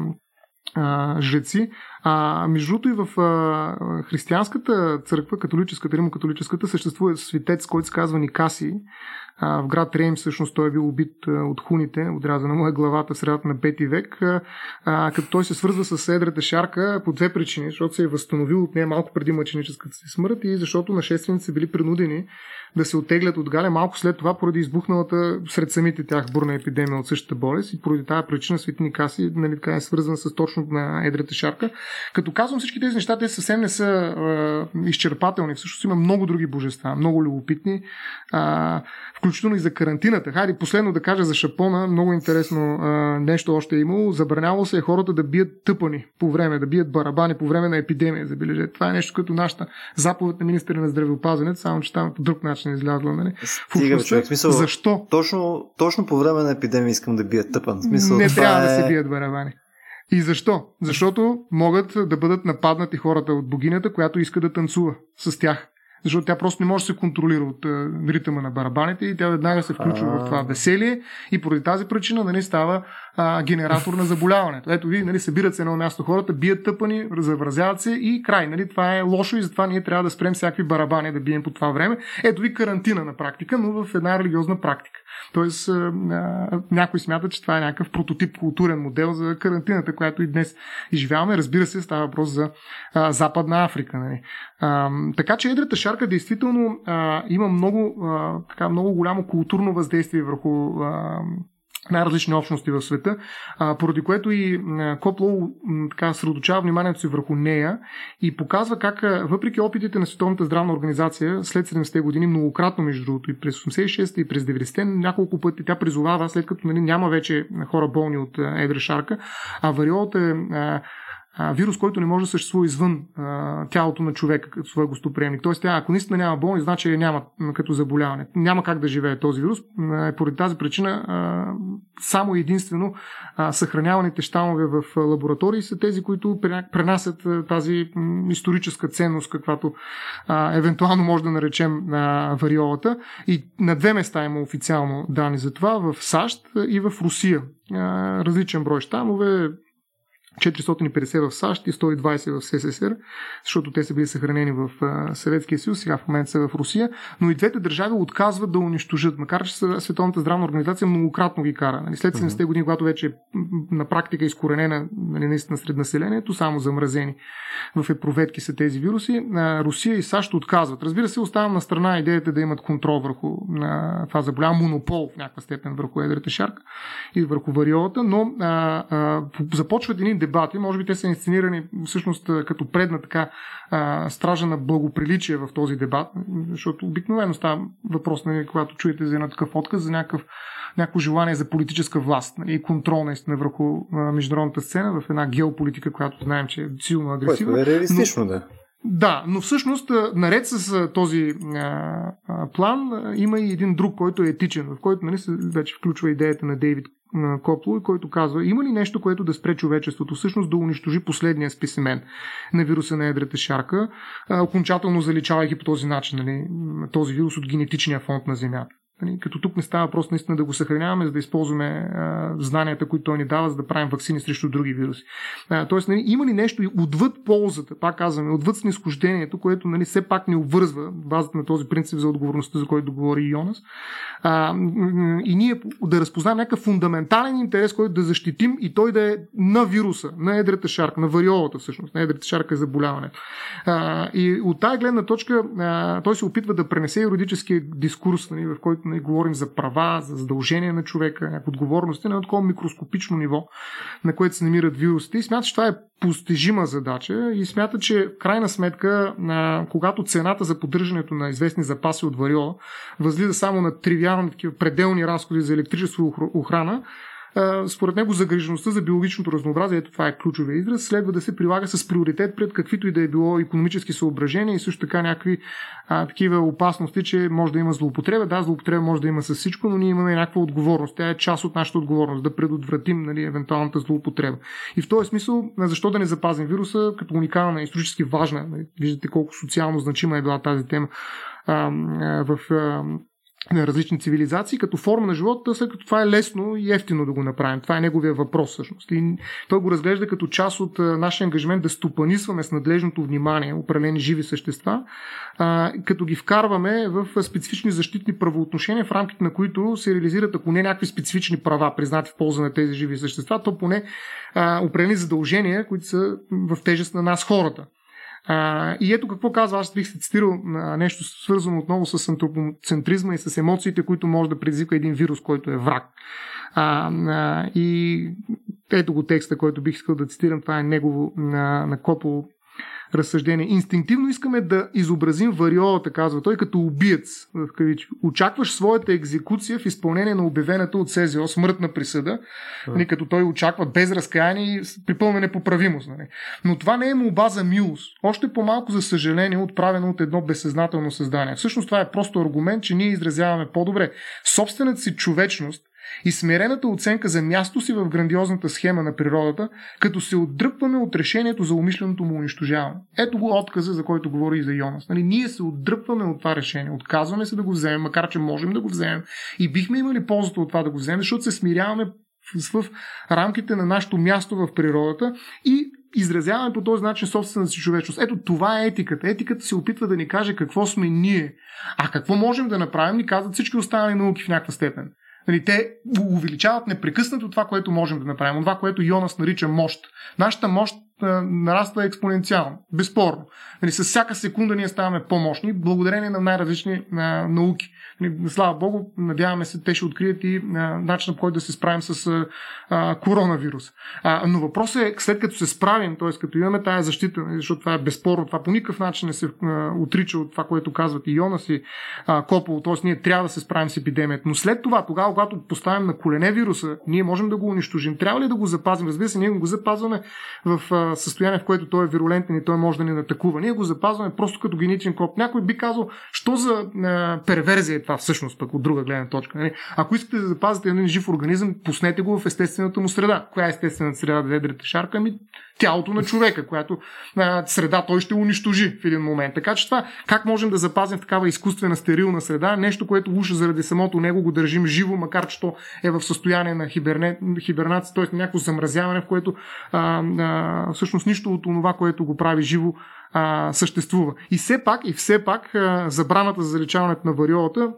жреци. А, между другото и в а, християнската църква, католическата, римокатолическата, съществува светец, който се казва Никаси, а, в град Рейм всъщност той е бил убит от хуните, отрязана му е главата в средата на 5 век, а, като той се свързва с едрата шарка по две причини, защото се е възстановил от нея малко преди мъченическата си смърт и защото нашествениците са били принудени да се отеглят от Галя малко след това, поради избухналата сред самите тях бурна епидемия от същата болест и поради тази причина Свети Никаси нали, така е свързан с точно на едрата шарка. Като казвам всички тези неща, те съвсем не са а, изчерпателни. Всъщност има много други божества, много любопитни, а, включително и за карантината. Хайде, последно да кажа за Шапона, много интересно а, нещо още е имало. Забраняло се е хората да бият тъпани по време, да бият барабани по време на епидемия, забележете. Това е нещо като нашата заповед на министра на здравеопазването, само че там по друг начин е излязла. Нали? Стига, човек, смисъл, Защо? Точно, точно по време на епидемия искам да бият тъпан. Смисъл, не трябва е... да се бият барабани. И защо? Защото могат да бъдат нападнати хората от богинята, която иска да танцува с тях. Защото тя просто не може да се контролира от а, ритъма на барабаните и тя веднага се включва в това веселие и поради тази причина нали, става а, генератор на заболяването. Ето ви, нали, събират се едно място хората, бият тъпани, завразяват се и край. Нали, това е лошо и затова ние трябва да спрем всякакви барабани да бием по това време. Ето ви карантина на практика, но в една религиозна практика. Тоест, някой смята, че това е някакъв прототип културен модел за карантината, която и днес изживяваме. Разбира се, става въпрос за а, Западна Африка. Нали. А, така че едрата шарка действително а, има много, а, така, много голямо културно въздействие върху а, най-различни общности в света, а, поради което и Копло така средочава вниманието си върху нея и показва как, въпреки опитите на Световната здравна организация след 70-те години, многократно между другото и през 86-те и през 90-те, няколко пъти тя призовава, след като нали, няма вече хора болни от едра шарка, а вариолата е а, вирус, който не може да съществува извън а, тялото на човека като свой гостоприемник. Тоест, тя, ако наистина няма болни, значи няма като заболяване. Няма как да живее този вирус. А, поради тази причина а, само единствено а, съхраняваните щамове в лаборатории са тези, които пренасят тази м, историческа ценност, каквато а, евентуално може да наречем а, вариолата. И на две места има официално данни за това в САЩ и в Русия. А, различен брой щамове, 450 в САЩ и 120 в СССР, защото те са били съхранени в Съветския съюз, сега в момента са в Русия, но и двете държави отказват да унищожат, макар че Световната здравна организация многократно ги кара. Нали, след 70-те години, когато вече на практика е изкоренена нали, наистина сред населението, само замразени в епроветки са тези вируси, Русия и САЩ отказват. Разбира се, оставам на страна идеята да имат контрол върху това заболява монопол в някаква степен върху едрата шарка и върху вариолата, но а, а, започват едни дебати, може би те са инсценирани всъщност като предна така а, стража на благоприличие в този дебат, защото обикновено става въпрос, нали, когато чуете за един такъв отказ, за някакъв, някакво желание за политическа власт нали, и контрол наистина върху а, международната сцена в една геополитика, която знаем, че е силно агресивна. Което е реалистично, но... да. Да, но всъщност, наред с този а, а, план, има и един друг, който е етичен, в който нали, се вече включва идеята на Дейвид Копло, който казва, има ли нещо, което да спре човечеството, всъщност да унищожи последния списимен на вируса на едрата шарка, окончателно заличавайки по този начин нали, този вирус от генетичния фонд на Земята. Нали, като тук не става просто наистина да го съхраняваме, за да използваме знанията, които той ни дава, за да правим вакцини срещу други вируси. Тоест, нали, има ли нещо отвъд ползата, пак казваме, отвъд снисхождението, което нали, все пак ни обвързва, базата на този принцип за отговорността, за който говори Йонас, и ние да разпознаем някакъв фундаментален интерес, който да защитим и той да е на вируса, на едрата шарка, на вариолата всъщност, на едрата шарка е заболяването. А, и от тази гледна точка той се опитва да пренесе юридическия дискурс, нали, в който нали, говорим за права, за задължения на човека, отговорности на такова микроскопично ниво, на което се намират вирусите. И смята, че това е постижима задача и смята, че в крайна сметка, когато цената за поддържането на известни запаси от вариола възлиза само на тривиални такива пределни разходи за електричество и охрана, според него загрижеността за биологичното разнообразие, ето това е ключовия израз, следва да се прилага с приоритет пред каквито и да е било економически съображения и също така някакви а, такива опасности, че може да има злоупотреба. Да, злоупотреба може да има с всичко, но ние имаме някаква отговорност. Тя е част от нашата отговорност да предотвратим нали, евентуалната злоупотреба. И в този смисъл, защо да не запазим вируса като уникална, исторически важна, нали, виждате колко социално значима е била тази тема а, в а, на различни цивилизации, като форма на живота, след като това е лесно и ефтино да го направим. Това е неговия въпрос всъщност. И той го разглежда като част от нашия ангажимент да стопанисваме с надлежното внимание определени живи същества, като ги вкарваме в специфични защитни правоотношения, в рамките на които се реализират, ако не някакви специфични права, признати в полза на тези живи същества, то поне определени задължения, които са в тежест на нас хората. И ето какво казва, аз бих се цитирал а, нещо свързано отново с антропоцентризма и с емоциите, които може да предизвика един вирус, който е враг. А, а, и ето го текста, който бих искал да цитирам, това е негово на, на Копол разсъждение. Инстинктивно искаме да изобразим вариолата, казва той, като убиец. В кавички. Очакваш своята екзекуция в изпълнение на обявената от СЗО смъртна присъда, нали, като той очаква без разкаяние и при пълна непоправимост. Нали. Но това не е молба за милост. Още по-малко за съжаление, отправено от едно безсъзнателно създание. Всъщност това е просто аргумент, че ние изразяваме по-добре собствената си човечност и смирената оценка за място си в грандиозната схема на природата, като се отдръпваме от решението за умишленото му унищожаване. Ето го отказа, за който говори и за Йонас. Нали, ние се отдръпваме от това решение, отказваме се да го вземем, макар че можем да го вземем и бихме имали ползата от това да го вземем, защото се смиряваме в, в рамките на нашето място в природата и изразяваме по този начин собствената си човечност. Ето това е етиката. Етиката се опитва да ни каже какво сме ние. А какво можем да направим, ни казват всички останали науки в някаква степен. Нали, те увеличават непрекъснато това, което можем да направим, това, което Йонас нарича мощ. Нашата мощ нараства експоненциално, безспорно. Нали, с всяка секунда ние ставаме по-мощни, благодарение на най-различни а, науки. Нали, слава Богу, надяваме се, те ще открият и начинът по който да се справим с а, коронавирус. А, но въпросът е, след като се справим, т.е. като имаме тази защита, нали, защото това е безспорно, това по никакъв начин не се а, отрича от това, което казват и Йонас и а, Копол, т.е. ние трябва да се справим с епидемията. Но след това, тогава, когато поставим на колене вируса, ние можем да го унищожим. Трябва ли да го запазим? Разбира се, ние го запазваме в а, състояние, в което той е вирулентен и той може да ни атакува. Ние го запазваме просто като генетичен код. Някой би казал, що за а, перверзия е това всъщност, пък от друга гледна точка. Нали? Ако искате да запазите един жив организъм, пуснете го в естествената му среда. Коя е естествената среда да ведрите шарка? Ами тялото на човека, която а, среда той ще унищожи в един момент. Така че това, как можем да запазим такава изкуствена стерилна среда, нещо, което уж заради самото него го държим живо, макар че то е в състояние на хиберне, хибернация, т.е. някакво замразяване, в което а, а, всъщност нищо от това, което го прави живо, а, съществува. И все пак, и все пак, а, забраната за заличаването на вариолата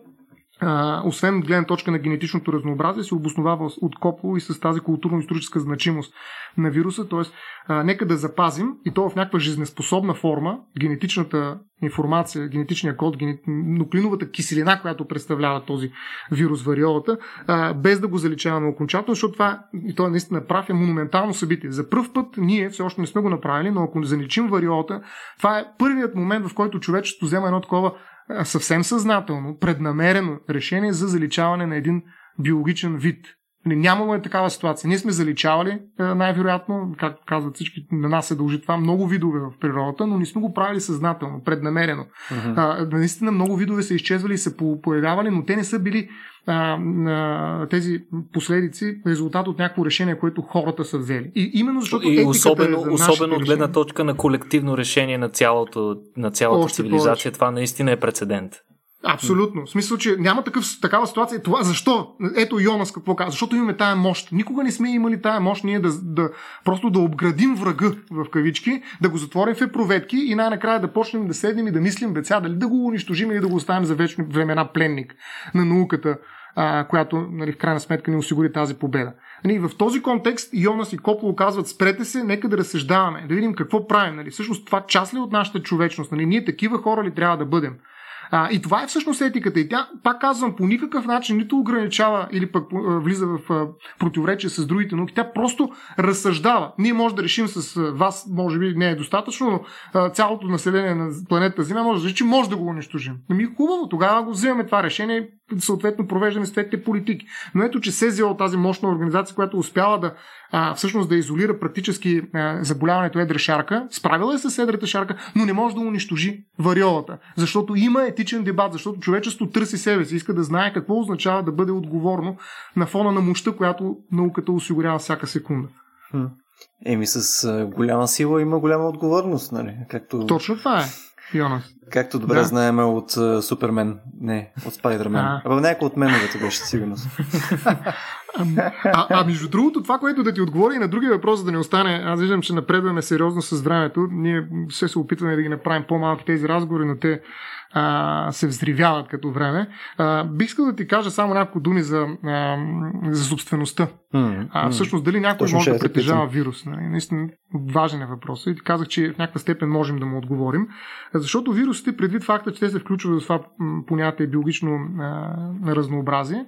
а, освен от гледна точка на генетичното разнообразие, се обосновава от Копо и с тази културно-историческа значимост на вируса. Т.е. нека да запазим и то в някаква жизнеспособна форма генетичната информация, генетичния код, генет... нуклиновата киселина, която представлява този вирус вариолата, а, без да го заличаваме окончателно, защото това, и то е наистина прав, е монументално събитие. За първ път ние все още не сме го направили, но ако заличим вариолата, това е първият момент, в който човечеството взема едно такова съвсем съзнателно, преднамерено решение за заличаване на един биологичен вид. Нали, нямаме такава ситуация. Ние сме заличавали, най-вероятно, както казват всички, на нас се дължи това, много видове в природата, но не сме го правили съзнателно, преднамерено. Uh-huh. А, наистина много видове са изчезвали и се появявали, но те не са били а, а, тези последици резултат от някакво решение, което хората са взели. И именно защото и особено, е особено от гледна точка на колективно решение на, цялото, на цялата Още цивилизация, повече. това наистина е прецедент. Абсолютно. В смисъл, че няма такъв, такава ситуация. Това, защо? Ето Йонас какво казва. Защото имаме тая мощ. Никога не сме имали тая мощ ние да, да просто да обградим врага в кавички, да го затворим в епроветки и най-накрая да почнем да седнем и да мислим деца, дали да го унищожим или да го оставим за вечни времена пленник на науката а, която нали, в крайна сметка ни осигури тази победа. Нали, в този контекст Йонас и Кополо казват спрете се, нека да разсъждаваме, да видим какво правим. Нали. Всъщност това част ли е от нашата човечност? Нали. Ние такива хора ли трябва да бъдем? А, и това е всъщност етиката. И тя, пак казвам, по никакъв начин нито ограничава или пък влиза в а, противоречие с другите науки. Тя просто разсъждава. Ние може да решим с вас, може би не е достатъчно, но цялото население на планета Земя може да реши, че може да го унищожим. Ами хубаво, тогава го вземаме това решение съответно провеждаме съответните политики. Но ето, че СЗО, тази мощна организация, която успява да а, всъщност да изолира практически а, заболяването едра шарка. Справила е с едрата шарка, но не може да унищожи вариолата. Защото има етичен дебат, защото човечеството търси себе си, иска да знае какво означава да бъде отговорно на фона на мощта, която науката осигурява всяка секунда. Еми с голяма сила има голяма отговорност, нали? Както... Точно това е. Йонас. Както добре да. знаем от uh, Супермен, не, от Спайдермен. Абе, някой от меновете беше сигурно. [LAUGHS] а, а между другото, това, което да ти отговори и на другия въпрос, за да не остане, аз виждам, че напредваме сериозно с времето. Ние все се опитваме да ги направим по-малки тези разговори, но те а, се взривяват като време. А, бих искал да ти кажа само няколко думи за, а, за собствеността. А, всъщност, дали някой Точно може да притежава вирус? Нали? Наистина важен е въпрос. И ти казах, че в някаква степен можем да му отговорим. Защото вирусите, предвид факта, че те се включват в това понятие биологично а, разнообразие,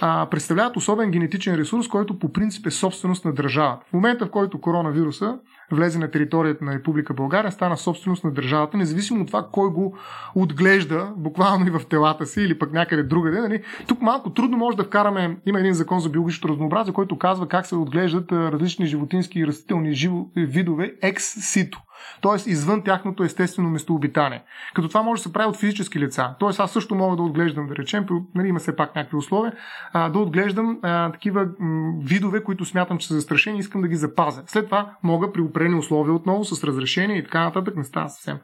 а, представляват особен генетичен ресурс, който по принцип е собственост на държавата. В момента, в който коронавируса влезе на територията на Република България, стана собственост на държавата, независимо от това кой го отглежда, буквално и в телата си или пък някъде другаде. Нали? Тук малко трудно може да вкараме, има един закон за биологичното разнообразие, който казва как се отглеждат различни животински и растителни живо, видове екс-сито т.е. извън тяхното естествено местообитание. Като това може да се прави от физически лица. Т.е. аз също мога да отглеждам, да речем, нали, има все пак някакви условия, а, да отглеждам а, такива м, видове, които смятам, че са застрашени и искам да ги запазя. След това мога при определени условия отново с разрешение и така нататък, не става съвсем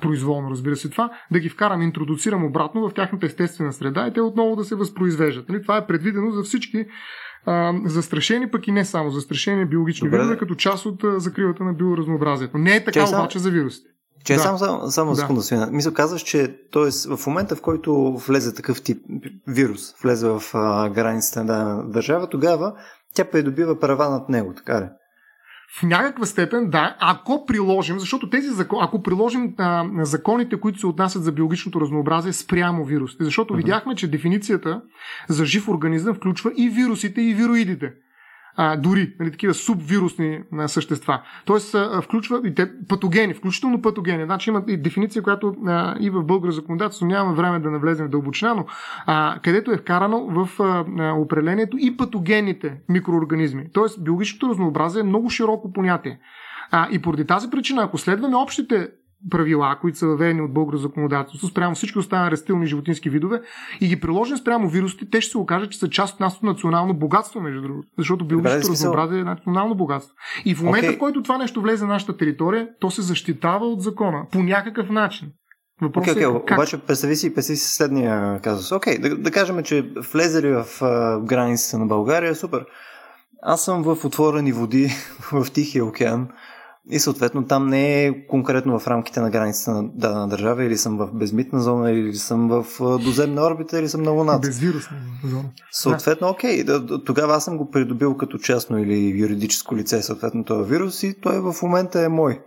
произволно, разбира се това, да ги вкарам, интродуцирам обратно в тяхната естествена среда и те отново да се възпроизвеждат. Нали? Това е предвидено за всички а, застрашени, пък и не само застрашени биологични Добре. видове, като част от а, закривата на биоразнообразието. Не е така Че обаче за вирусите. Че да. само, само, само да. секунда, свина. Мисля, казваш, че т.е. в момента, в който влезе такъв тип вирус, влезе в а, границата на държава, тогава тя придобива права над него, така ли? В някаква степен, да, ако приложим, защото тези закон, ако приложим а, законите, които се отнасят за биологичното разнообразие спрямо вирусите, защото uh-huh. видяхме, че дефиницията за жив организъм включва и вирусите, и вироидите а, дори нали, такива субвирусни а, същества. Тоест а, включва и те патогени, включително патогени. Значи има и дефиниция, която а, и в българ законодателство нямаме време да навлезем в дълбочина, но а, където е вкарано в а, определението и патогенните микроорганизми. Тоест биологичното разнообразие е много широко понятие. А, и поради тази причина, ако следваме общите правила, които са въведени от българско законодателство, спрямо всички останали растителни животински видове и ги приложим спрямо вирусите, те ще се окажат, че са част от нашето национално богатство, между другото. Защото биологичното разнообразие е национално богатство. И в момента, okay. в който това нещо влезе на нашата територия, то се защитава от закона по някакъв начин. Въпросът okay, okay. Е как... Обаче представи си, представи си следния казус. Окей, okay, да, да кажем, че влезели в uh, границите на България, супер. Аз съм в отворени води [LAUGHS] в Тихия океан и съответно там не е конкретно в рамките на границата на дадена държава, или съм в безмитна зона, или съм в доземна орбита, или съм на Луната. Безвирусна зона. Съответно, окей, тогава аз съм го придобил като частно или юридическо лице, съответно този вирус и той в момента е мой.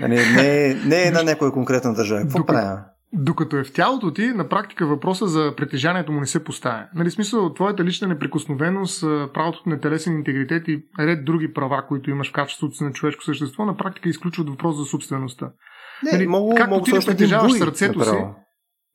Не, нали, не, е, не е на някоя конкретна държава. Какво правя? Докато е в тялото ти, на практика въпроса за притежанието му не се поставя. Нали, смисъл, твоята лична неприкосновеност, правото на телесен интегритет и ред други права, които имаш в качеството си на човешко същество, на практика изключват въпрос за собствеността. Не, нали, мога, както мога ти не притежаваш сърцето си.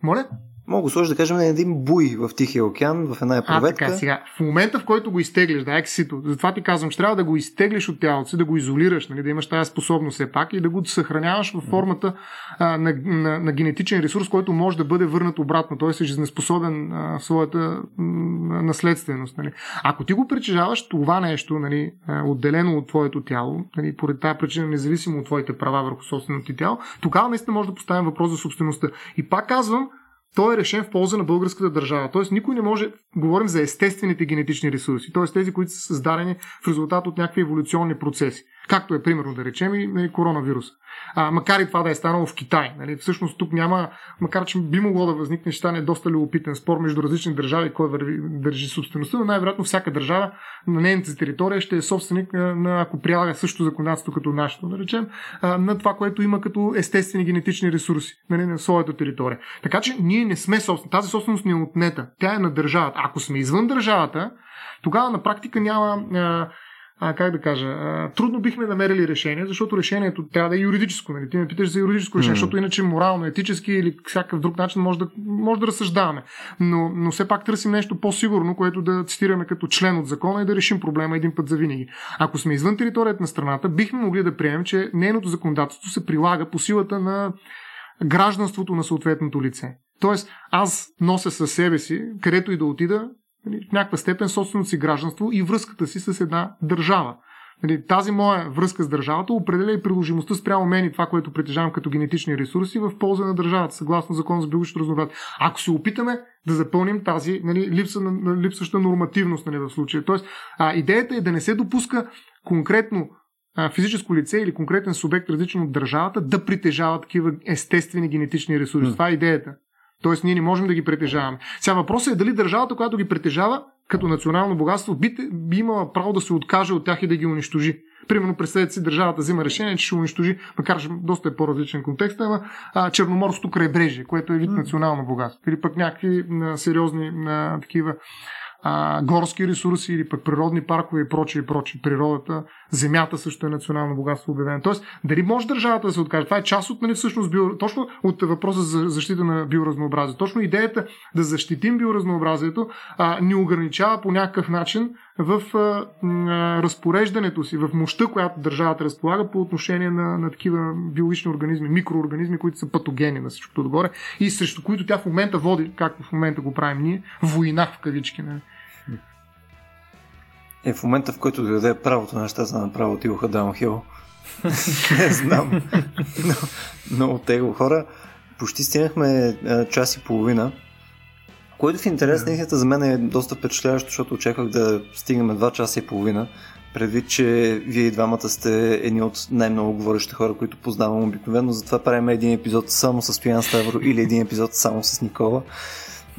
Моля? Мога го да кажем на един буй в Тихия океан, в една епроветка. А, така, сега, в момента в който го изтеглиш, да, ексито, затова ти казвам, че трябва да го изтеглиш от тялото си, да го изолираш, нали, да имаш тази способност все пак и да го съхраняваш в формата а, на, на, на, генетичен ресурс, който може да бъде върнат обратно. Той е жизнеспособен а, в своята м, наследственост. Нали. Ако ти го притежаваш това нещо, нали, отделено от твоето тяло, нали, поради тази причина, независимо от твоите права върху собственото ти тяло, тогава наистина може да поставим въпрос за собствеността. И пак казвам, той е решен в полза на българската държава. Тоест никой не може, говорим за естествените генетични ресурси, т.е. тези, които са създадени в резултат от някакви еволюционни процеси. Както е, примерно, да речем и, и коронавирус. А, макар и това да е станало в Китай. Нали? Всъщност тук няма, макар че би могло да възникне, ще стане доста любопитен спор между различни държави, кой държи собствеността, но най-вероятно всяка държава на нейната територия ще е собственик на, ако прилага също законодателство като нашето, да речем, на това, което има като естествени генетични ресурси нали, на своята територия. Така че ние не сме собствени. Тази собственост ни е отнета. Тя е на държавата. Ако сме извън държавата, тогава на практика няма а, как да кажа, а, трудно бихме намерили решение, защото решението трябва да е юридическо. Нали? Ти ме питаш за юридическо решение, mm. защото иначе морално, етически или всякакъв друг начин може да, може да разсъждаваме. Но, но все пак търсим нещо по-сигурно, което да цитираме като член от закона и да решим проблема един път за винаги. Ако сме извън територията на страната, бихме могли да приемем, че нейното законодателство се прилага по силата на гражданството на съответното лице. Тоест, аз нося със себе си, където и да отида, в някаква степен собственото си гражданство и връзката си с една държава. Нали, тази моя връзка с държавата определя и приложимостта спрямо мен и това, което притежавам като генетични ресурси в полза на държавата, съгласно закон за биологичното разнообразие. Ако се опитаме да запълним тази нали, липса липсваща нормативност нали, в случая. Тоест, а, идеята е да не се допуска конкретно а, физическо лице или конкретен субект, различен от държавата, да притежава такива естествени генетични ресурси. Mm. Това е идеята. Тоест, ние не можем да ги притежаваме. Сега въпросът е дали държавата, която ги притежава, като национално богатство, би, би имала право да се откаже от тях и да ги унищожи. Примерно, представете си, държавата взима решение, че ще унищожи, макар че доста е по-различен контекст, ама а, Черноморското крайбрежие, което е вид национално богатство. Или пък някакви а, сериозни а, такива а, горски ресурси или пък природни паркове и прочие и прочие. Природата, земята също е национално богатство обявено. Тоест, дали може държавата да се откаже? Това е част от, нали, всъщност, био... точно от въпроса за защита на биоразнообразие. Точно идеята да защитим биоразнообразието а, ни ограничава по някакъв начин в а, а, разпореждането си, в мощта, която държавата разполага по отношение на, на такива биологични организми, микроорганизми, които са патогени на всичкото отгоре и срещу които тя в момента води, както в момента го правим ние, война в кавички. Нали. Е, в момента, в който дойде правото на нещата, направо отидоха даунхил. [LAUGHS] не знам. Но, много тегло хора. Почти стигнахме час и половина. Което в интерес на истината за мен е доста впечатляващо, защото очаквах да стигнем 2 часа и половина. Предвид, че вие и двамата сте едни от най-много говорещите хора, които познавам обикновено, затова правим един епизод само с Стоян Ставро или един епизод само с Никола.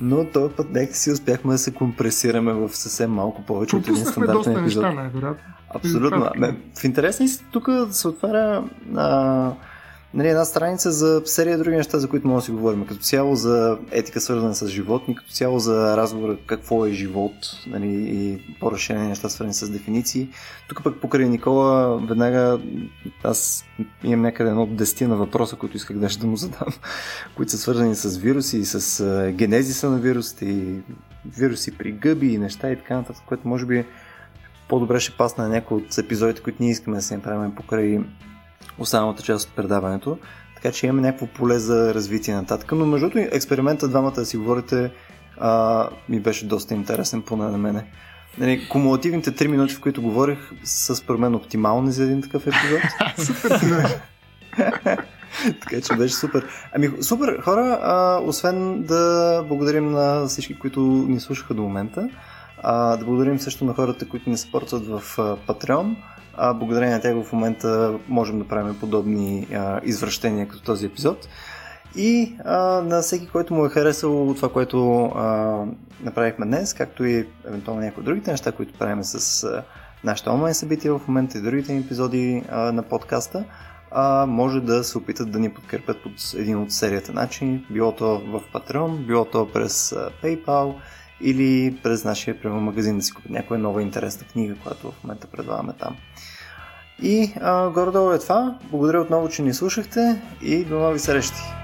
Но този път нека си успяхме да се компресираме в съвсем малко повече от един стандартен епизод. Неща, най-вероятно. Абсолютно. В интересни си тук се отваря а, нали, една страница за серия други неща, за които може да си говорим. Като цяло за етика свързана с животни, като цяло за разговора какво е живот нали, и по-разширени неща свързани с дефиниции. Тук пък покрай Никола веднага аз имам някъде едно от на въпроса, които исках да да му задам, [LAUGHS] които са свързани с вируси и с генезиса на вирусите и вируси при гъби и неща и така нататък, което може би по-добре ще пасне на някои от епизодите, които ние искаме да си направим покрай останалата част от предаването. Така че имаме някакво поле за развитие нататък. Но между другото, експеримента двамата да си говорите а, ми беше доста интересен, поне на мене. Нали, кумулативните 3 минути, в които говорих, са според мен оптимални за един такъв епизод. [LAUGHS] [LAUGHS] така че беше супер. Ами, супер, хора, а, освен да благодарим на всички, които ни слушаха до момента, а, да благодарим също на хората, които ни съпортват в Patreon. А, благодарение на тях в момента можем да правим подобни а, извращения като този епизод. И а, на всеки, който му е харесало това, което а, направихме днес, както и евентуално някои другите неща, които правим с а, нашите онлайн събития в момента и другите епизоди а, на подкаста, а, може да се опитат да ни подкрепят под един от серията начини, било то в Patreon, било то през PayPal или през нашия прямо магазин да си купят някоя нова интересна книга, която в момента предлагаме там. И а, горе-долу е това. Благодаря отново, че ни слушахте и до нови срещи!